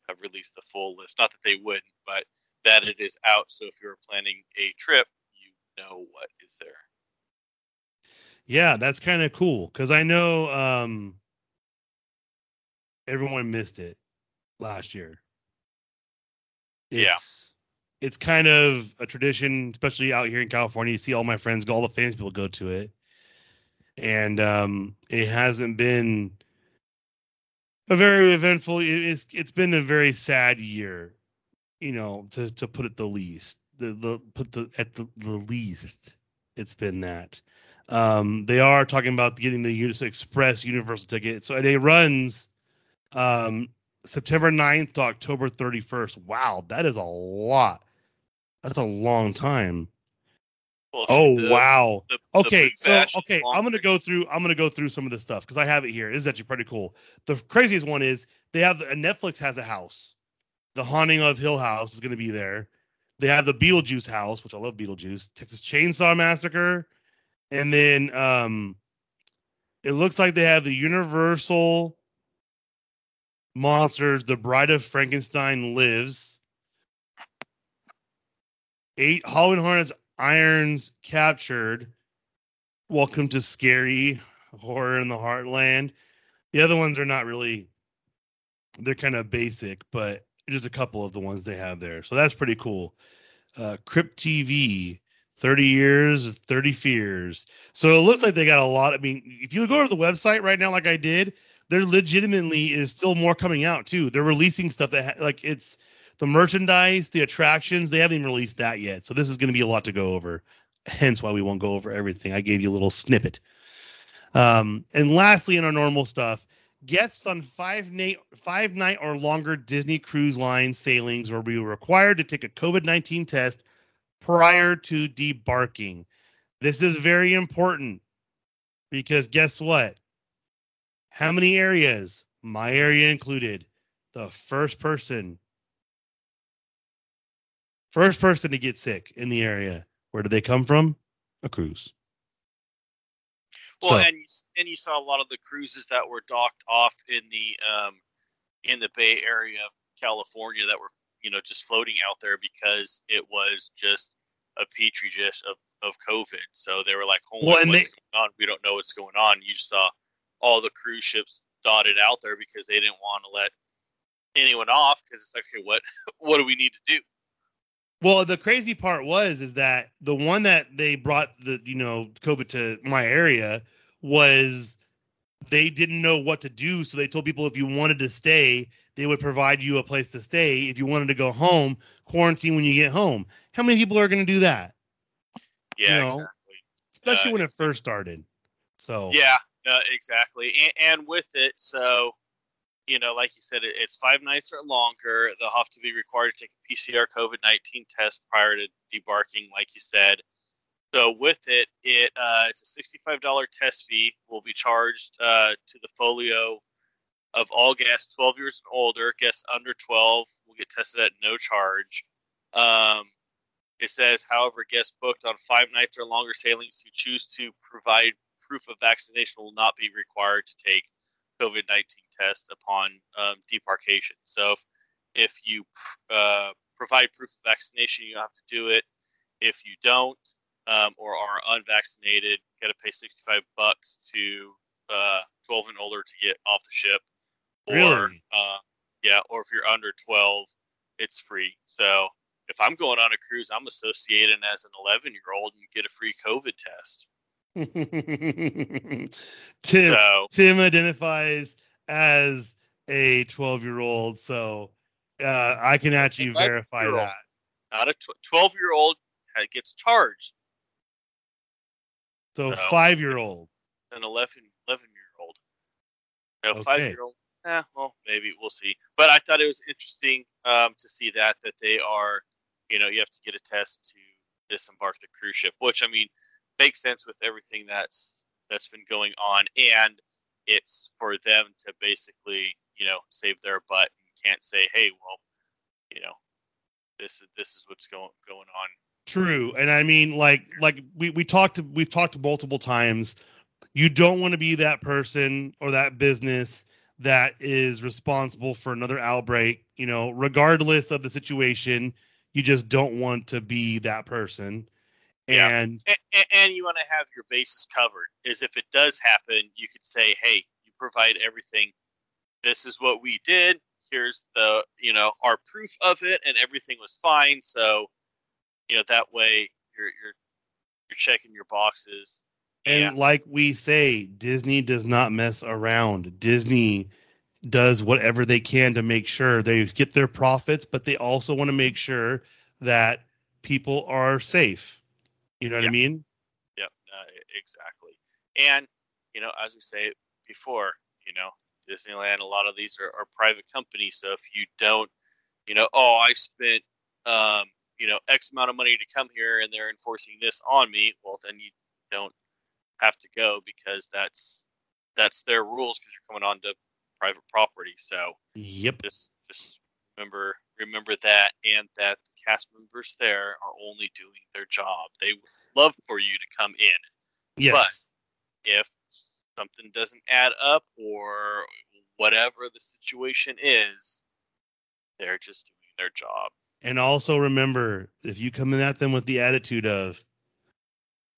have released the full list. Not that they wouldn't, but that it is out. So if you're planning a trip, you know what is there. Yeah, that's kind of cool because I know um, everyone missed it last year. It's, yeah, it's kind of a tradition, especially out here in California. You see all my friends go, all the famous people go to it, and um, it hasn't been a very eventful. It's it's been a very sad year, you know, to to put it the least the, the put the at the, the least it's been that. Um, they are talking about getting the Unis Express Universal ticket. So it runs um, September 9th to October 31st. Wow, that is a lot That's a long time. Oh the- wow. the- the Okay, Big so okay, I'm gonna go through. I'm gonna go through some of the stuff because I have it here. This is actually pretty cool. The craziest one is they have uh, Netflix has a house. The Haunting of Hill House is gonna be there. They have the Beetlejuice house, which I love Beetlejuice. Texas Chainsaw Massacre, and then um, it looks like they have the Universal Monsters. The Bride of Frankenstein lives. Eight Halloween Horror Nights Icons captured. Welcome to scary horror in the heartland. The other ones are not really. They're kind of basic, but just a couple of the ones they have there. So that's pretty cool. Uh, Crypt TV, 30 years, 30 fears. So it looks like they got a lot. I mean, if you go to the website right now, like I did, there legitimately is still more coming out too. They're releasing stuff that ha- like it's the merchandise, the attractions. They haven't even released that yet. So this is going to be a lot to go over. Hence why we won't go over everything. I gave you a little snippet. Um, and lastly, in our normal stuff, guests on five night five night or longer Disney Cruise Line sailings will be required to take a COVID nineteen test prior to debarking. This is very important because guess what? How many areas? My area included. The first person, first person to get sick in the area. Where did they come from? A cruise. Well, So- and you, and you saw a lot of the cruises that were docked off in the um, in the Bay Area of California that were you know just floating out there because it was just a petri dish of, of COVID. So they were like, "Holy, Well, what's they- going on? We don't know what's going on." You saw all the cruise ships dotted out there because they didn't want to let anyone off because it's like, okay, what what do we need to do? Well, the crazy part was is that the one that they brought the you know COVID to my area was they didn't know what to do, so they told people if you wanted to stay, they would provide you a place to stay. If you wanted to go home, quarantine when you get home. How many people are going to do that? Yeah, know, exactly. Especially Uh, when it first started. So Yeah, uh, exactly. And, and with it, so you know, like you said, it, it's five nights or longer. They'll have to be required to take a PCR COVID nineteen test prior to debarking, like you said. So with it, it uh, it's a sixty-five dollar test fee. Will be charged uh, to the folio of all guests twelve years and older. Guests under twelve will get tested at no charge. Um, it says, however, guests booked on five nights or longer sailings who choose to provide proof of vaccination will not be required to take COVID 19 test upon um. So if, if you uh, provide proof of vaccination, you have to do it. If you don't um, or are unvaccinated, you got to pay 65 bucks to uh, 12 and older to get off the ship. Or, Really? Uh, yeah, or if you're under 12, it's free. So if I'm going on a cruise, I'm associating as an 11 year old and get a free COVID test. Tim So Tim identifies as a 12 year old, so uh, I can actually verify that. not a 12 year old gets charged. So No. five year old. An 11, 11 year old. No, Okay. five year old. Eh, well, maybe we'll see. But I thought it was interesting um, to see that that they are, you know, you have to get a test to disembark the cruise ship, which I mean makes sense with everything that's that's been going on, and it's for them to basically, you know, save their butt and can't say, hey, well, you know, this is this is what's going going on. True. And I mean, like, like we, we talked, we've talked multiple times. You don't want to be that person or that business that is responsible for another outbreak, you know, regardless of the situation. You just don't want to be that person. Yeah. And and, and you want to have your bases covered. Is if it does happen, you could say, "Hey, you provide everything. This is what we did. Here's the you know our proof of it, and everything was fine." So, you know that way you're you're you're checking your boxes. And Yeah. like we say, Disney does not mess around. Disney does whatever they can to make sure they get their profits, but they also want to make sure that people are safe. You know what I mean? Yep, uh, exactly. And you know, as we say before, you know, Disneyland. A lot of these are, are private companies. So if you don't, you know, oh, I spent, um, you know X amount of money to come here, and they're enforcing this on me. Well, then you don't have to go because that's that's their rules because you're coming onto private property. So Yep. just just remember remember that and that cast members there are only doing their job. They would love for you to come in. Yes. But if something doesn't add up or whatever the situation is, they're just doing their job. And also remember, if you come in at them with the attitude of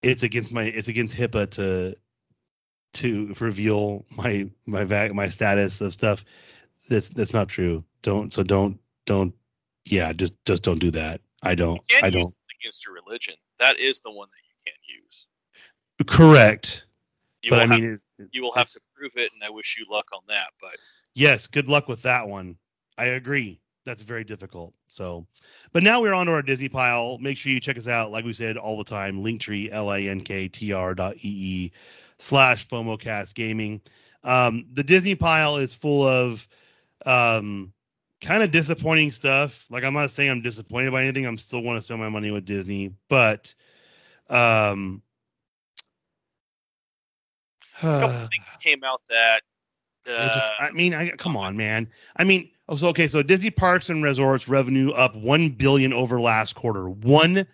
it's against my it's against HIPAA to to reveal my my vac my status of stuff, that's that's not true. Don't so don't don't yeah, just just don't do that. I don't I don't against your religion. That is the one that you can't use. correct. You but will I have, mean it, you will have to prove it, and I wish you luck on that. But yes, good luck with that one. I agree. That's very difficult. So, but now we're on to our Disney pile. Make sure you check us out, like we said all the time, Linktree, L-A-N-K-T-R dot E-E slash FOMOcast gaming. Um, the Disney pile is full of um, kind of disappointing stuff. Like I'm not saying I'm disappointed by anything. I'm still want to spend my money with Disney, but um, a couple things came out that uh, just, I mean, I come on, man. I mean, oh, so okay, so Disney Parks and Resorts revenue up one billion over last quarter. One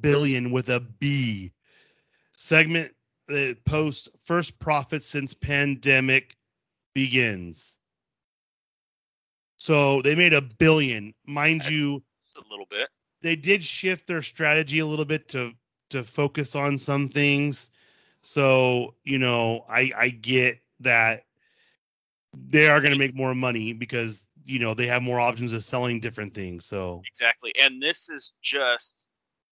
billion with a B. Segment that post first profit since pandemic begins. So they made a billion, mind you. a little bit. They did shift their strategy a little bit to to focus on some things. So you know, I I get that they are going to make more money because you know they have more options of selling different things. So Exactly. And this is just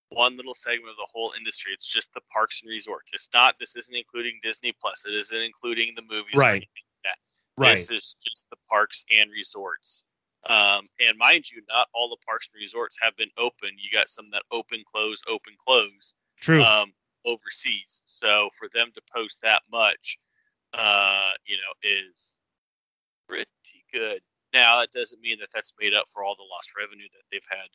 one little segment of the whole industry. It's just the parks and resorts. It's not this isn't including Disney Plus. It isn't including the movies. or Right. Right, This is just the parks and resorts. Um, and mind you, not all the parks and resorts have been open. You got some that open, close, open, close true. um, overseas. So for them to post that much, uh, you know, is pretty good. Now that doesn't mean that that's made up for all the lost revenue that they've had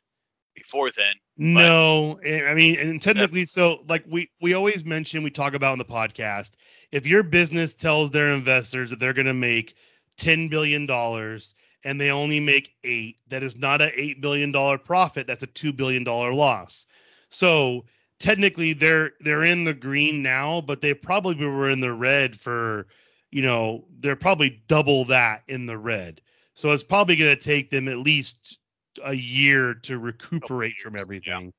before then. No, eh, I mean, and technically, so like we we always mention, we talk about in the podcast. If your business tells their investors that they're going to make ten billion dollars and they only make eight, that is not a eight billion dollar profit. That's a two billion dollar loss. So technically, they're they're in the green now, but they probably were in the red for, you know, they're probably double that in the red. So it's probably going to take them at least a year to recuperate from everything.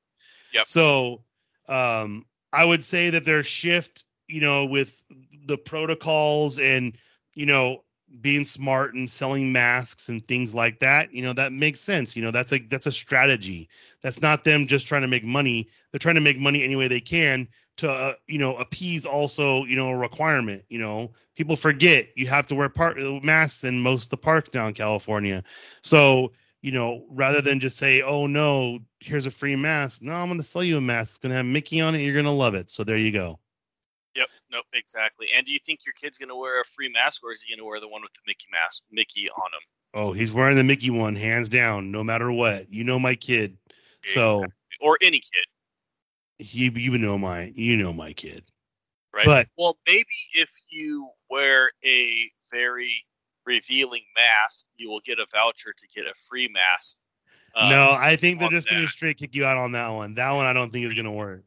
yeah. Yep. So um I would say that their shift, you know, with the protocols and you know being smart and selling masks and things like that, you know, that makes sense. You know, that's a that's a strategy. That's not them just trying to make money. They're trying to make money any way they can to uh, you know appease also you know a requirement. You know, people forget you have to wear part masks in most of the parks down California. So you know, rather than just say, "Oh no, here's a free mask." No, I'm going to sell you a mask. It's going to have Mickey on it. You're going to love it. So there you go. Yep. Nope. Exactly. And do you think your kid's going to wear a free mask, or is he going to wear the one with the Mickey mask, Mickey on him? Oh, he's wearing the Mickey one, hands down, no matter what. You know my kid, so or any kid, he, you know my, you know my kid. right? But well, maybe if you wear a very revealing mask, you will get a voucher to get a free mask. Um, no, I think they're just going to straight kick you out on that one. That one, I don't think is going to work.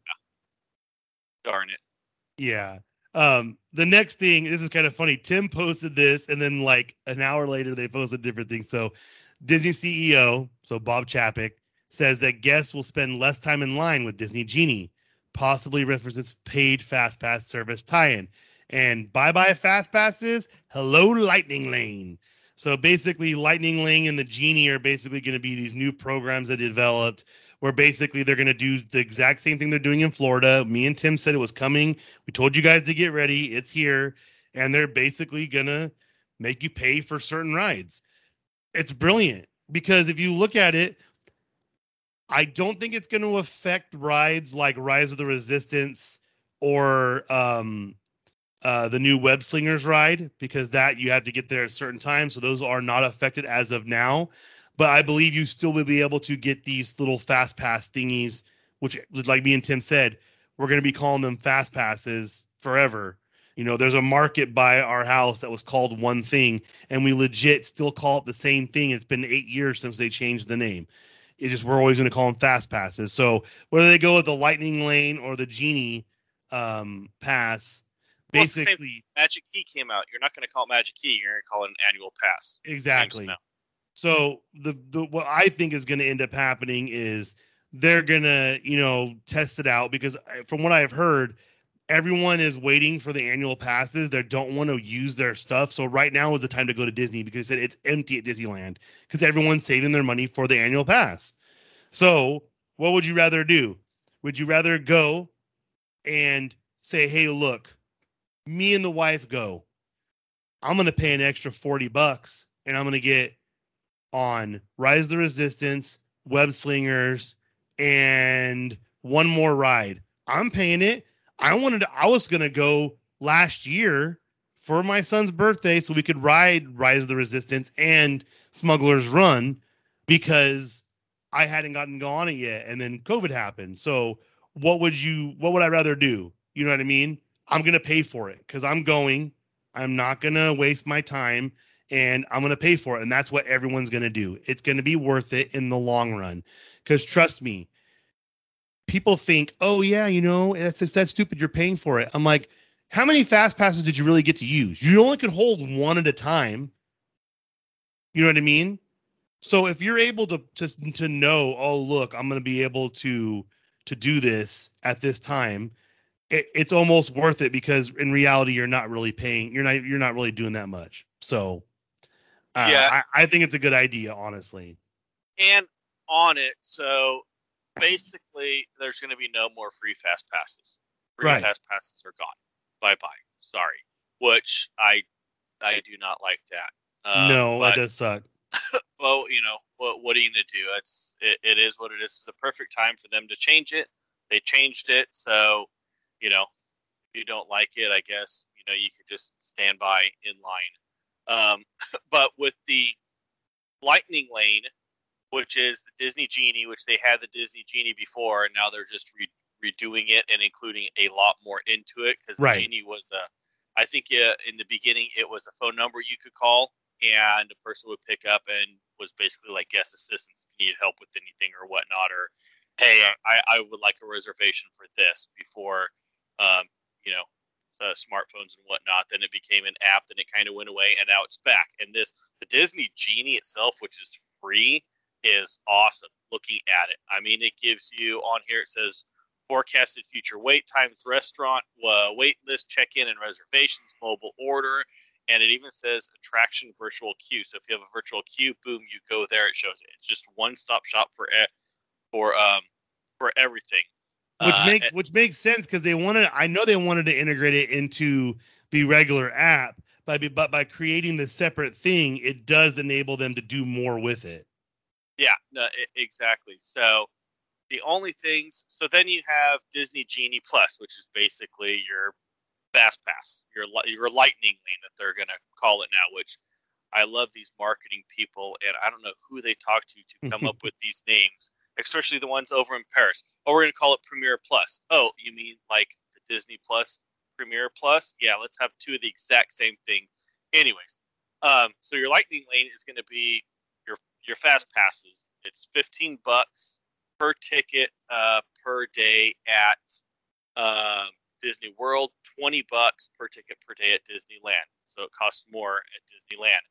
darn it. Yeah. Um, the next thing, this is kind of funny. Tim posted this, and then like an hour later, they posted different things. So, Disney CEO, so Bob Chapek, says that guests will spend less time in line with Disney Genie, possibly references paid Fast Pass service tie-in. And bye bye Fast Passes, hello Lightning Lane. So basically, Lightning Lane and the Genie are basically going to be these new programs that developed where basically they're going to do the exact same thing they're doing in Florida. Me and Tim said it was coming. We told you guys to get ready. It's here. And they're basically going to make you pay for certain rides. It's brilliant because if you look at it, I don't think it's going to affect rides like Rise of the Resistance or um, uh, the new Web Slingers ride because that you have to get there at certain time. So those are not affected as of now. But I believe you still will be able to get these little fast pass thingies, which, like me and Tim said, we're going to be calling them fast passes forever. You know, there's a market by our house that was called one thing, and we legit still call it the same thing. It's been eight years since they changed the name. It's just we're always going to call them fast passes. So whether they go with the lightning lane or the genie um, pass, Well, basically, Magic Key came out. You're not going to call it Magic Key. You're going to call it an annual pass. exactly. So the, the what I think is going to end up happening is they're going to you know test it out because eh, from what I've heard, everyone is waiting for the annual passes. They don't want to use their stuff. So right now is the time to go to Disney because it's empty at Disneyland because everyone's saving their money for the annual pass. So what would you rather do? Would you rather go and say, hey, look, me and the wife go. I'm going to pay an extra 40 bucks and I'm going to get on Rise of the Resistance, Web Slingers, and one more ride. I'm paying it. I wanted to, I was to go last year for my son's birthday so we could ride Rise of the Resistance and Smuggler's Run because I hadn't gotten go on it yet and then COVID happened. So what would you what would I rather do? You know what I mean? I'm to pay for it cuz I'm going. I'm not to waste my time and I'm going to pay for it and that's what everyone's going to do. It's going to be worth it in the long run cuz trust me, people think, "Oh yeah, you know, that's that's stupid you're paying for it." I'm like, "How many fast passes did you really get to use? You only could hold one at a time." You know what I mean? So if you're able to to to know, "Oh, look, I'm going to be able to to do this at this time." It, it's almost worth it because in reality you're not really paying you're not you're not really doing that much so uh, Yeah. I, I think it's a good idea honestly And on it, so basically, there's going to be no more free fast passes. Free Right. fast passes are gone. Bye bye. Sorry. Which I I do not like that. Um, no but, that does suck well, you know, what what are you gonna do? It's it, it is what it is. It's the perfect time for them to change it. They changed it, so you know, if you don't like it, I guess you know you could just stand by in line. Um, but with the Lightning Lane, which is the Disney Genie, which they had the Disney Genie before, and now they're just re- redoing it and including a lot more into it because the Right. Genie was a, I think uh, in the beginning it was a phone number you could call and a person would pick up and was basically like guest assistance if you need help with anything or whatnot or hey I, I would like a reservation for this before um, you know uh, smartphones and whatnot then it became an app then it kind of went away and now it's back and this the disney genie itself which is free is awesome looking at it i mean it gives you on here it says forecasted future wait times restaurant uh, wait list check-in and reservations mobile order and it even says attraction virtual queue. So if you have a virtual queue, boom, you go there. It shows it. It's just one stop shop for for um for everything. Which Uh, makes which makes sense because they wanted i know they wanted to integrate it into the regular app but, but by creating the separate thing it does enable them to do more with it Yeah, no, e- exactly. So the only things, so then you have Disney Genie Plus, which is basically your Fast Pass, your your Lightning Lane that they're gonna call it now. Which I love these marketing people, and I don't know who they talk to to come up with these names, especially the ones over in Paris. Oh, we're gonna call it Premiere Plus. Oh, you mean like the Disney Plus, Premiere Plus? Yeah, let's have two of the exact same thing. Anyways, um, so your Lightning Lane is gonna be your your fast passes. It's fifteen bucks per ticket uh, per day at um, Disney World. Twenty bucks per ticket per day at Disneyland. So it costs more at Disneyland.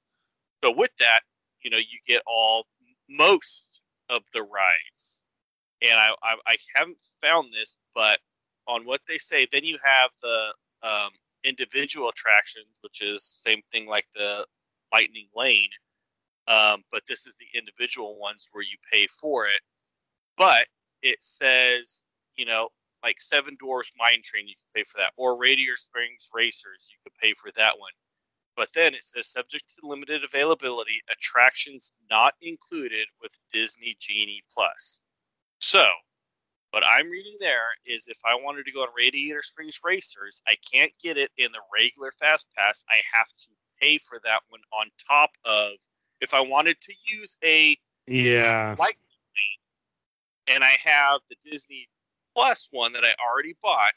So with that, you know, you get all most of the rides. And I, I, I haven't found this, but on what they say, then you have the um, individual attractions, which is same thing like the Lightning Lane. Um, but this is the individual ones where you pay for it. But it says, you know, like Seven Dwarfs Mine Train, you can pay for that, or Radiator Springs Racers, you could pay for that one. But then it says, subject to limited availability, attractions not included with Disney Genie Plus. So, what I'm reading there is if I wanted to go on Radiator Springs Racers, I can't get it in the regular Fast Pass. I have to pay for that one on top of if I wanted to use a Yeah. Lightning Lane, and I have the Disney Plus one that I already bought,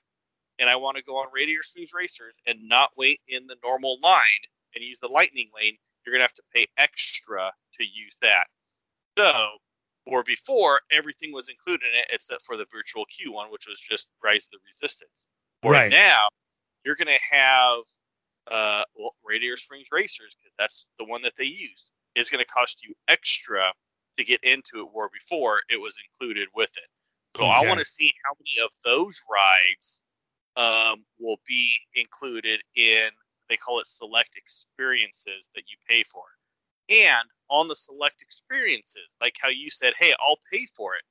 and I want to go on Radiator Springs Racers and not wait in the normal line and use the Lightning Lane, you're gonna have to pay extra to use that. So, or before everything was included in it except for the virtual queue one, which was just Rise of the Resistance. For Right. now, you're gonna have uh, well, Radiator Springs Racers because that's the one that they use. It's gonna cost you extra to get into it, where before it was included with it. So I want to see how many of those rides um, will be included in. They call it select experiences that you pay for, and on the select experiences, like how you said, "Hey, I'll pay for it."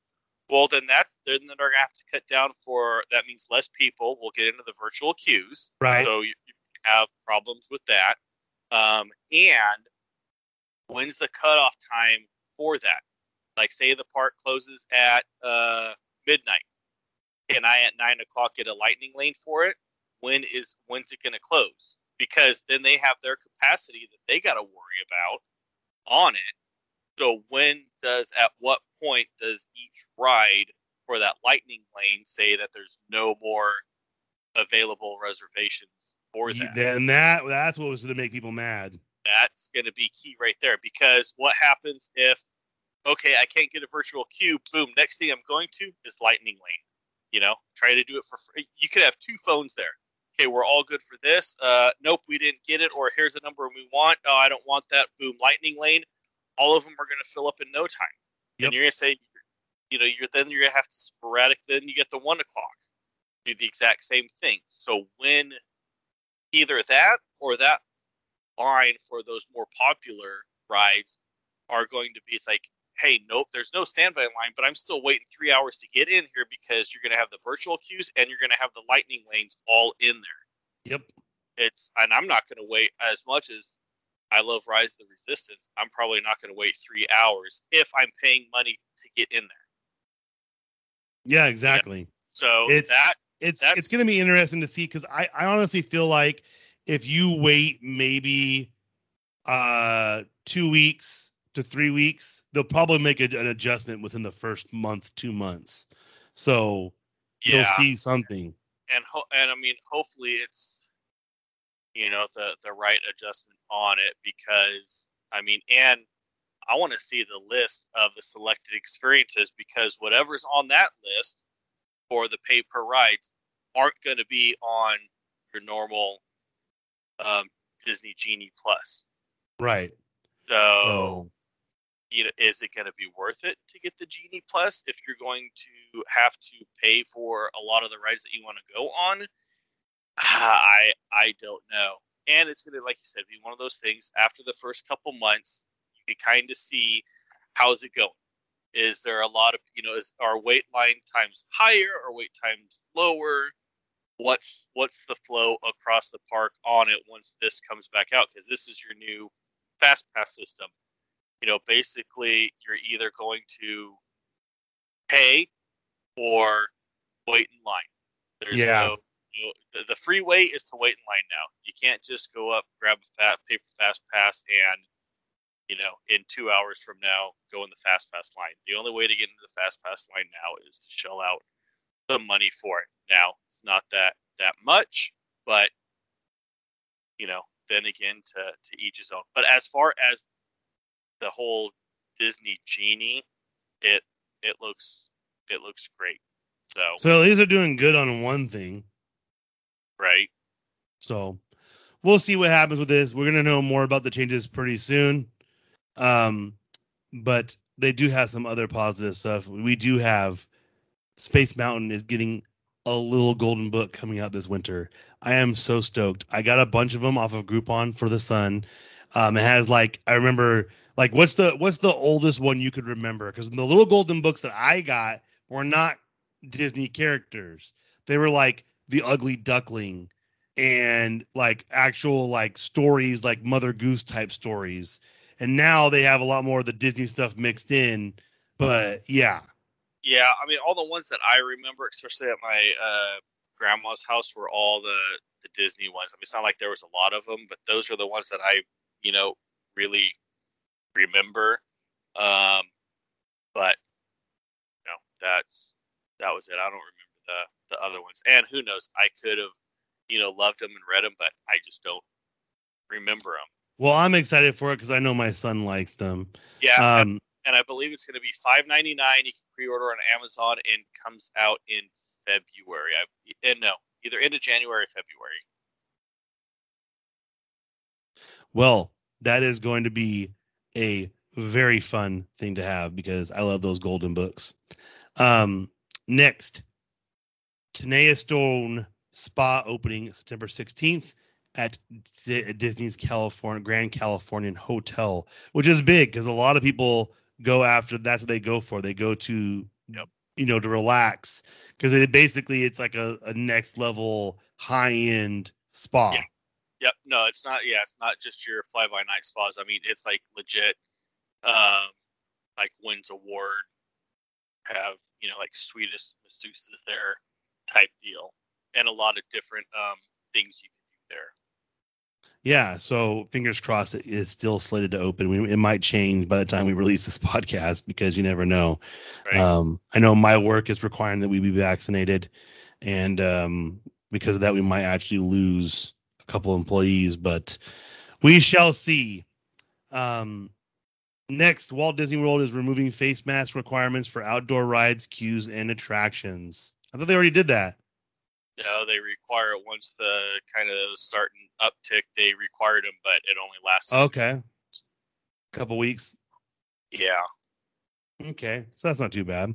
Well, then that's then they're gonna have to cut down for. That means less people will get into the virtual queues. Right. So you, you have problems with that. Um, and when's the cutoff time for that? Like, say the park closes at uh, midnight. Can I at nine o'clock get a lightning lane for it? When is when's it going to close? Because then they have their capacity that they got to worry about on it. So when does at what point does each ride for that lightning lane say that there's no more available reservations for that? Then that that's what was going to make people mad. that's going to be key right there because what happens if okay i can't get a virtual queue boom next thing i'm going to is lightning lane you know try to do it for free you could have two phones there. Okay we're all good for this. Uh nope we didn't get it or here's the number we want. Oh i don't want that. Boom lightning lane. All of them are going to fill up in no time. Yep. and you're going to say you know you're then you're going to have to sporadic then you get the one o'clock. Do the exact same thing. So when either that or that line for those more popular rides are going to be it's like hey nope there's no standby line but i'm still waiting three hours to get in here because you're going to have the virtual queues and you're going to have the lightning lanes all in there Yep. it's and i'm not going to wait as much as i love rise of the resistance i'm probably not going to wait three hours if i'm paying money to get in there Yeah, exactly. so It's- that It's it's going to be interesting to see because I I honestly feel like if you wait maybe uh two weeks to three weeks, they'll probably make a, an adjustment within the first month, two months. So yeah you'll see something. and ho- and I mean, hopefully it's you know the the right adjustment on it because I mean, and I want to see the list of the selected experiences because whatever's on that list for the pay per rides aren't going to be on your normal um, Disney Genie Plus. Right. So Oh. You know, is it going to be worth it to get the Genie Plus if you're going to have to pay for a lot of the rides that you want to go on? I I don't know. And it's going to, like you said, be one of those things. After the first couple months, you can kind of see how's it going. Is there a lot of you know? Is our wait line times higher or wait times lower? What's what's the flow across the park on it once this comes back out? Because this is your new fast pass system you know, basically you're either going to pay or wait in line. There's Yeah. no, you know, the, the free way is to wait in line now. You can't just go up, grab a fat paper fast pass, and you know, in two hours from now, go in the fast pass line. The only way to get into the fast pass line now is to shell out the money for it. Now, it's not that that much, but you know, then again, to to each his own. But as far as the whole Disney genie, it it looks it looks great. So, So at least they're doing good on one thing. right, So we'll see what happens with this. We're gonna know more about the changes pretty soon. Um, but they do have some other positive stuff. We do have Space Mountain is getting a little golden book coming out this winter. I am so stoked. I got a bunch of them off of Groupon for the Sun. Um, it has like I remember like what's the what's the oldest one you could remember? Because the little golden books that I got were not Disney characters. They were like the Ugly Duckling and like actual like stories like Mother Goose type stories. And now they have a lot more of the Disney stuff mixed in. But yeah, yeah. I mean, all the ones that I remember, especially at my uh, grandma's house, were all the the Disney ones. I mean, it's not like there was a lot of them, but those are the ones that I, you know, really remember. Um, but you know, that's that was it. I don't remember the the other ones. And who knows? I could have, you know, loved them and read them, but I just don't remember them. Well, I'm excited for it because I know my son likes them. Yeah, Um, and I believe it's going to be five ninety nine. You can pre order on Amazon and comes out in February. I and no, either end of January or February. well, that is going to be a very fun thing to have because I love those golden books. Um, next, Tenaya Stone Spa opening September 16th at D- Disney's California Grand Californian Hotel, which is big because a lot of people go after that's what they go for. They go to Yep. you know to relax because it basically it's like a, a next level high end spa. Yeah. Yep. No, it's not. Yeah, it's not just your fly by night spas. I mean, it's like legit, um, like wins award, have you know like sweetest masseuses there, type deal, and a lot of different um things you can do there. Yeah, so fingers crossed it is still slated to open. We, it might change by the time we release this podcast because you never know. Right. Um, I know my work is requiring that we be vaccinated, and um, because of that, we might actually lose couple employees, but we shall see. Um, next, Walt Disney World is removing face mask requirements for outdoor rides, queues, and attractions. I thought they already did that. No, they require it once the kind of starting uptick. They required them, but it only lasted. Okay, A couple weeks. Yeah, Okay, so that's not too bad.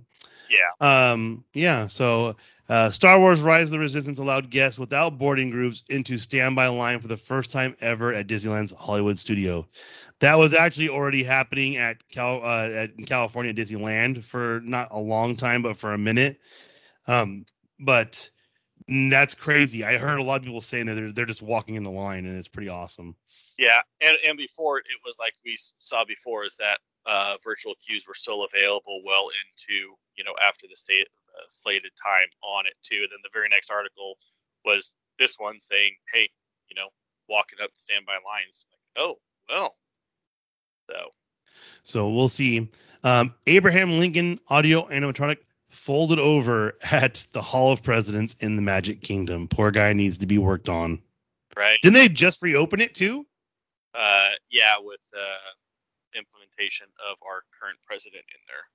yeah, Um, yeah, so uh, Star Wars Rise of the Resistance allowed guests without boarding groups into standby line for the first time ever at Disneyland's Hollywood studio. That was actually already happening at Cal uh, at California Disneyland for not a long time, but for a minute. Um, but that's crazy. I heard a lot of people saying that they're they're just walking in the line, and it's pretty awesome. yeah. And and before it was like we saw before is that uh, virtual queues were still available well into you know after the state uh, slated time on it too. And then the very next article was this one saying, hey, you know, walking up standby lines. Like, oh well. So So we'll see. Um, Abraham Lincoln audio animatronic folded over at the Hall of Presidents in the Magic Kingdom. Poor guy needs to be worked on. right. Didn't they just reopen it too? Uh, yeah, with uh, implementation of our current president in there.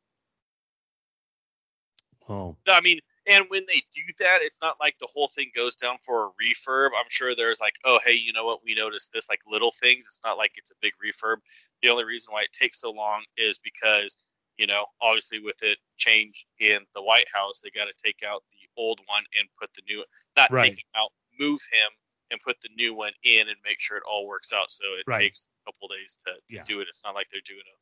Oh, No, I mean, and when they do that, it's not like the whole thing goes down for a refurb. I'm sure there's like, oh, hey, you know what? We noticed this, like little things. It's not like it's a big refurb. The only reason why it takes so long is because, you know, obviously with it change in the White House, they got to take out the old one and put the new, not Right. take him out, move him and put the new one in and make sure it all works out. So it Right. takes a couple days to, to Yeah. do it. It's not like they're doing a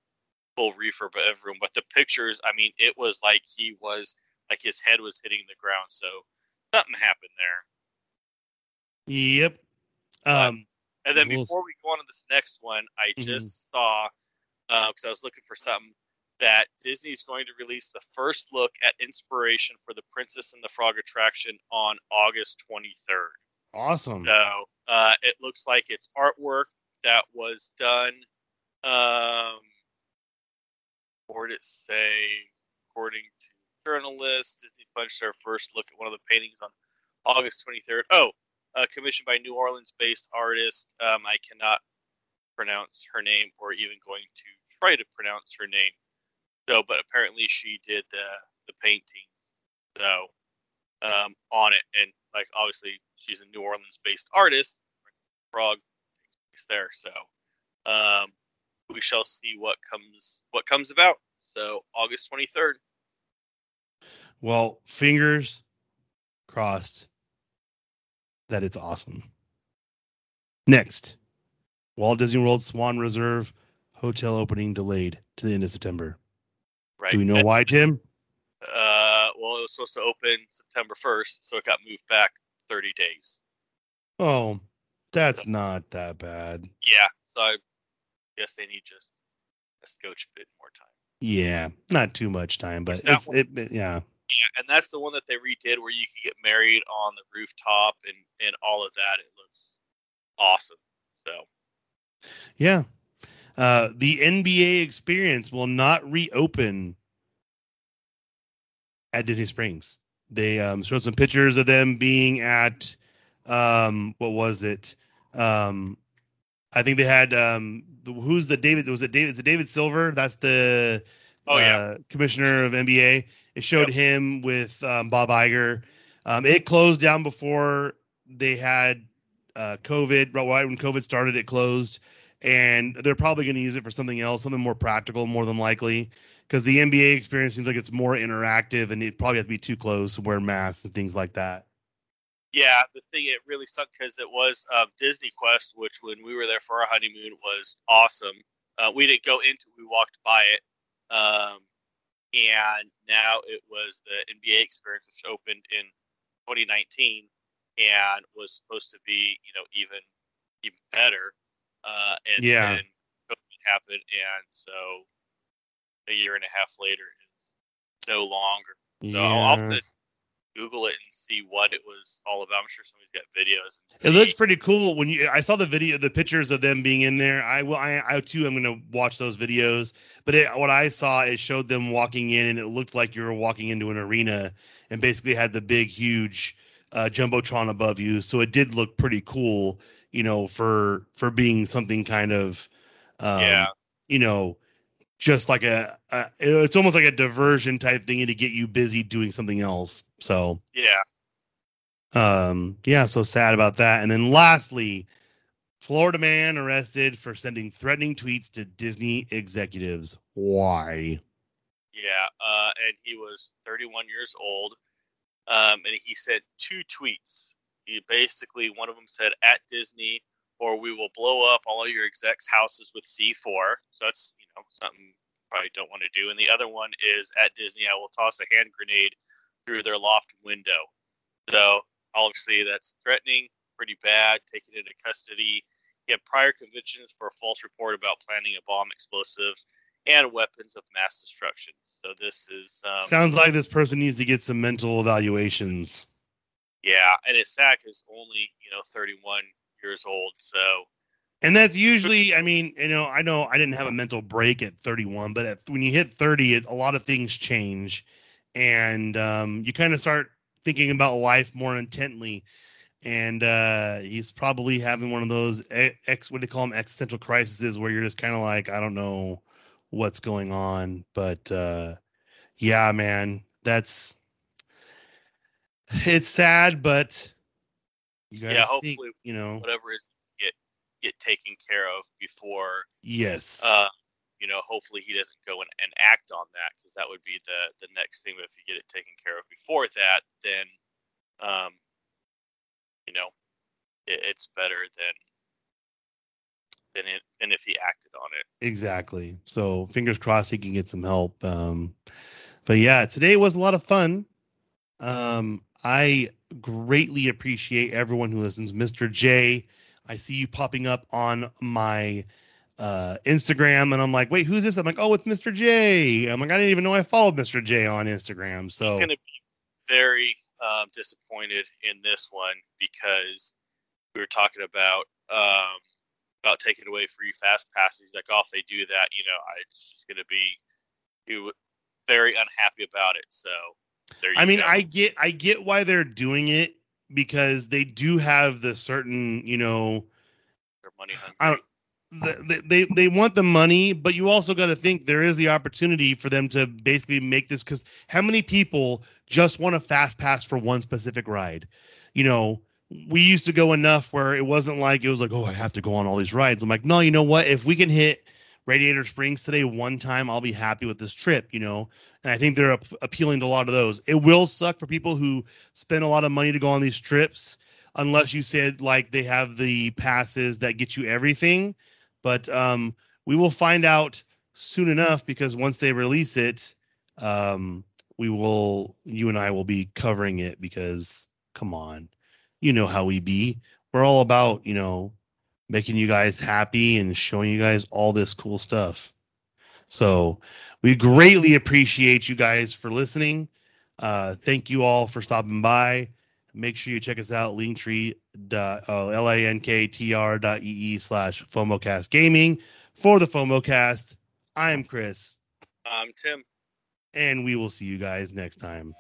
full refurb of every room, but the pictures, I mean, it was like he was like his head was hitting the ground. So something happened there. yep. Um, And then We'll- before we go on to this next one, I Mhm. just saw because I was looking for something that Disney's going to release the first look at inspiration for the Princess and the Frog attraction on August 23rd. awesome. So uh, it looks like it's artwork that was done. Um, where did it say? According to journalists, Disney punched their first look at one of the paintings on August 23rd. Oh, uh, commissioned by New Orleans-based artist. Um, I cannot pronounce her name, or even going to try to pronounce her name. So, but apparently she did the the paintings. So, um, on it, and like obviously she's a New Orleans-based artist. Frog is there, so um, we shall see what comes what comes about. So August 23rd. Well, fingers crossed that it's awesome. Next, Walt Disney World Swan Reserve Hotel opening delayed to the end of September. Right. Do we know why, Tim? Uh, well, it was supposed to open September 1st, so it got moved back 30 days. Oh, that's not that bad. Yeah, so I guess they need just a scotch bit more time. Yeah, not too much time, but it's it, it- yeah. Yeah, and that's the one that they redid where you could get married on the rooftop and and all of that. It looks awesome. So Yeah. Uh, the NBA experience will not reopen at Disney Springs. They um, showed some pictures of them being at um, what was it? Um, I think they had um, the, who's the David? Was it David? Is it David Silver? That's the Oh, yeah. uh, commissioner of NBA. It showed Yep. him with um, Bob Iger. Um, it closed down before they had uh, COVID. Right when COVID started, it closed, and they're probably going to use it for something else, something more practical, more than likely. Because the NBA experience seems like it's more interactive, and it probably has to be too close to wear masks and things like that. Yeah, the thing it really sucked because it was um, Disney Quest, which when we were there for our honeymoon was awesome. Uh, we didn't go into, we walked by it, um, and now it was the NBA experience, which opened in 2019 and was supposed to be, you know, even even better. Uh, and Yeah. then COVID happened, and so a year and a half later, it's no longer. So I'll, I'll have to Google it and see what it was all about. I'm sure somebody's got videos. It looks pretty cool when you. I saw the video, the pictures of them being in there. I will. I, I too. am going to watch those videos. But it, what I saw, it showed them walking in, and it looked like you were walking into an arena, and basically had the big, huge uh, jumbotron above you. So it did look pretty cool, you know, for for being something kind of, um, Yeah. you know, just like a, a. It's almost like a diversion type thing to get you busy doing something else. So Yeah. um, yeah, so sad about that. And then lastly, Florida man arrested for sending threatening tweets to Disney executives. Why? Yeah. Uh, and he was 31 years old. Um, and he sent two tweets. He basically, one of them said, at Disney, or we will blow up all of your execs' houses with C4. So that's, know, something probably don't want to do. And the other one is, at Disney, I will toss a hand grenade through their loft window. So obviously that's threatening, pretty bad, taken into custody. He had prior convictions for a false report about planning a bomb, explosives, and weapons of mass destruction. So this is um, Sounds like this person needs to get some mental evaluations. yeah, and his sack is only you know 31 years old. So And that's usually, I mean, you know, I know I didn't have a mental break at 31, but at, when you hit 30, it, a lot of things change, and um, you kind of start thinking about life more intently. And uh, he's probably having one of those ex, what do they call them, existential crises, where you're just kind of like, I don't know what's going on, but uh, yeah, man, that's it's sad, but you gotta Yeah, think, you know, whatever is get taken care of before yes. uh, you know, hopefully he doesn't go and, and act on that because that would be the the next thing. But if you get it taken care of before that, then, um, you know, it, it's better than than it than if he acted on it. Exactly. So fingers crossed he can get some help. Um, but yeah, today was a lot of fun. Um, I greatly appreciate everyone who listens. Mr. J, I see you popping up on my uh, Instagram, and I'm like, wait, who's this? I'm like, oh, it's Mr. J. I'm like, I didn't even know I followed Mr. J on Instagram. So He's going to be very um, disappointed in this one because we were talking about um, about taking away free fast passes. Like, oh, if they do that, you know, I, it's just going to be very unhappy about it. So there you I mean, go. I get I get why they're doing it because they do have the certain, you know, They're money hungry. I don't- the- they they want the money, but you also got to think there is the opportunity for them to basically make this because how many people just want a fast pass for one specific ride? You know, we used to go enough where it wasn't like it was like, oh, I have to go on all these rides. I'm like, no, you know what? If we can hit Radiator Springs today one time, I'll be happy with this trip. You know, and I think they're ap- appealing to a lot of those. It will suck for people who spend a lot of money to go on these trips, unless you said like they have the passes that get you everything but um, we will find out soon enough because once they release it, um, we will, you and I will be covering it because come on, you know how we be. We're all about, you know, making you guys happy and showing you guys all this cool stuff. So we greatly appreciate you guys for listening. Uh, thank you all for stopping by. Make sure you check us out, linktree dot uh, e-e slash FOMOcast gaming for the FOMOcast. I am Chris. I'm Tim. and we will see you guys next time.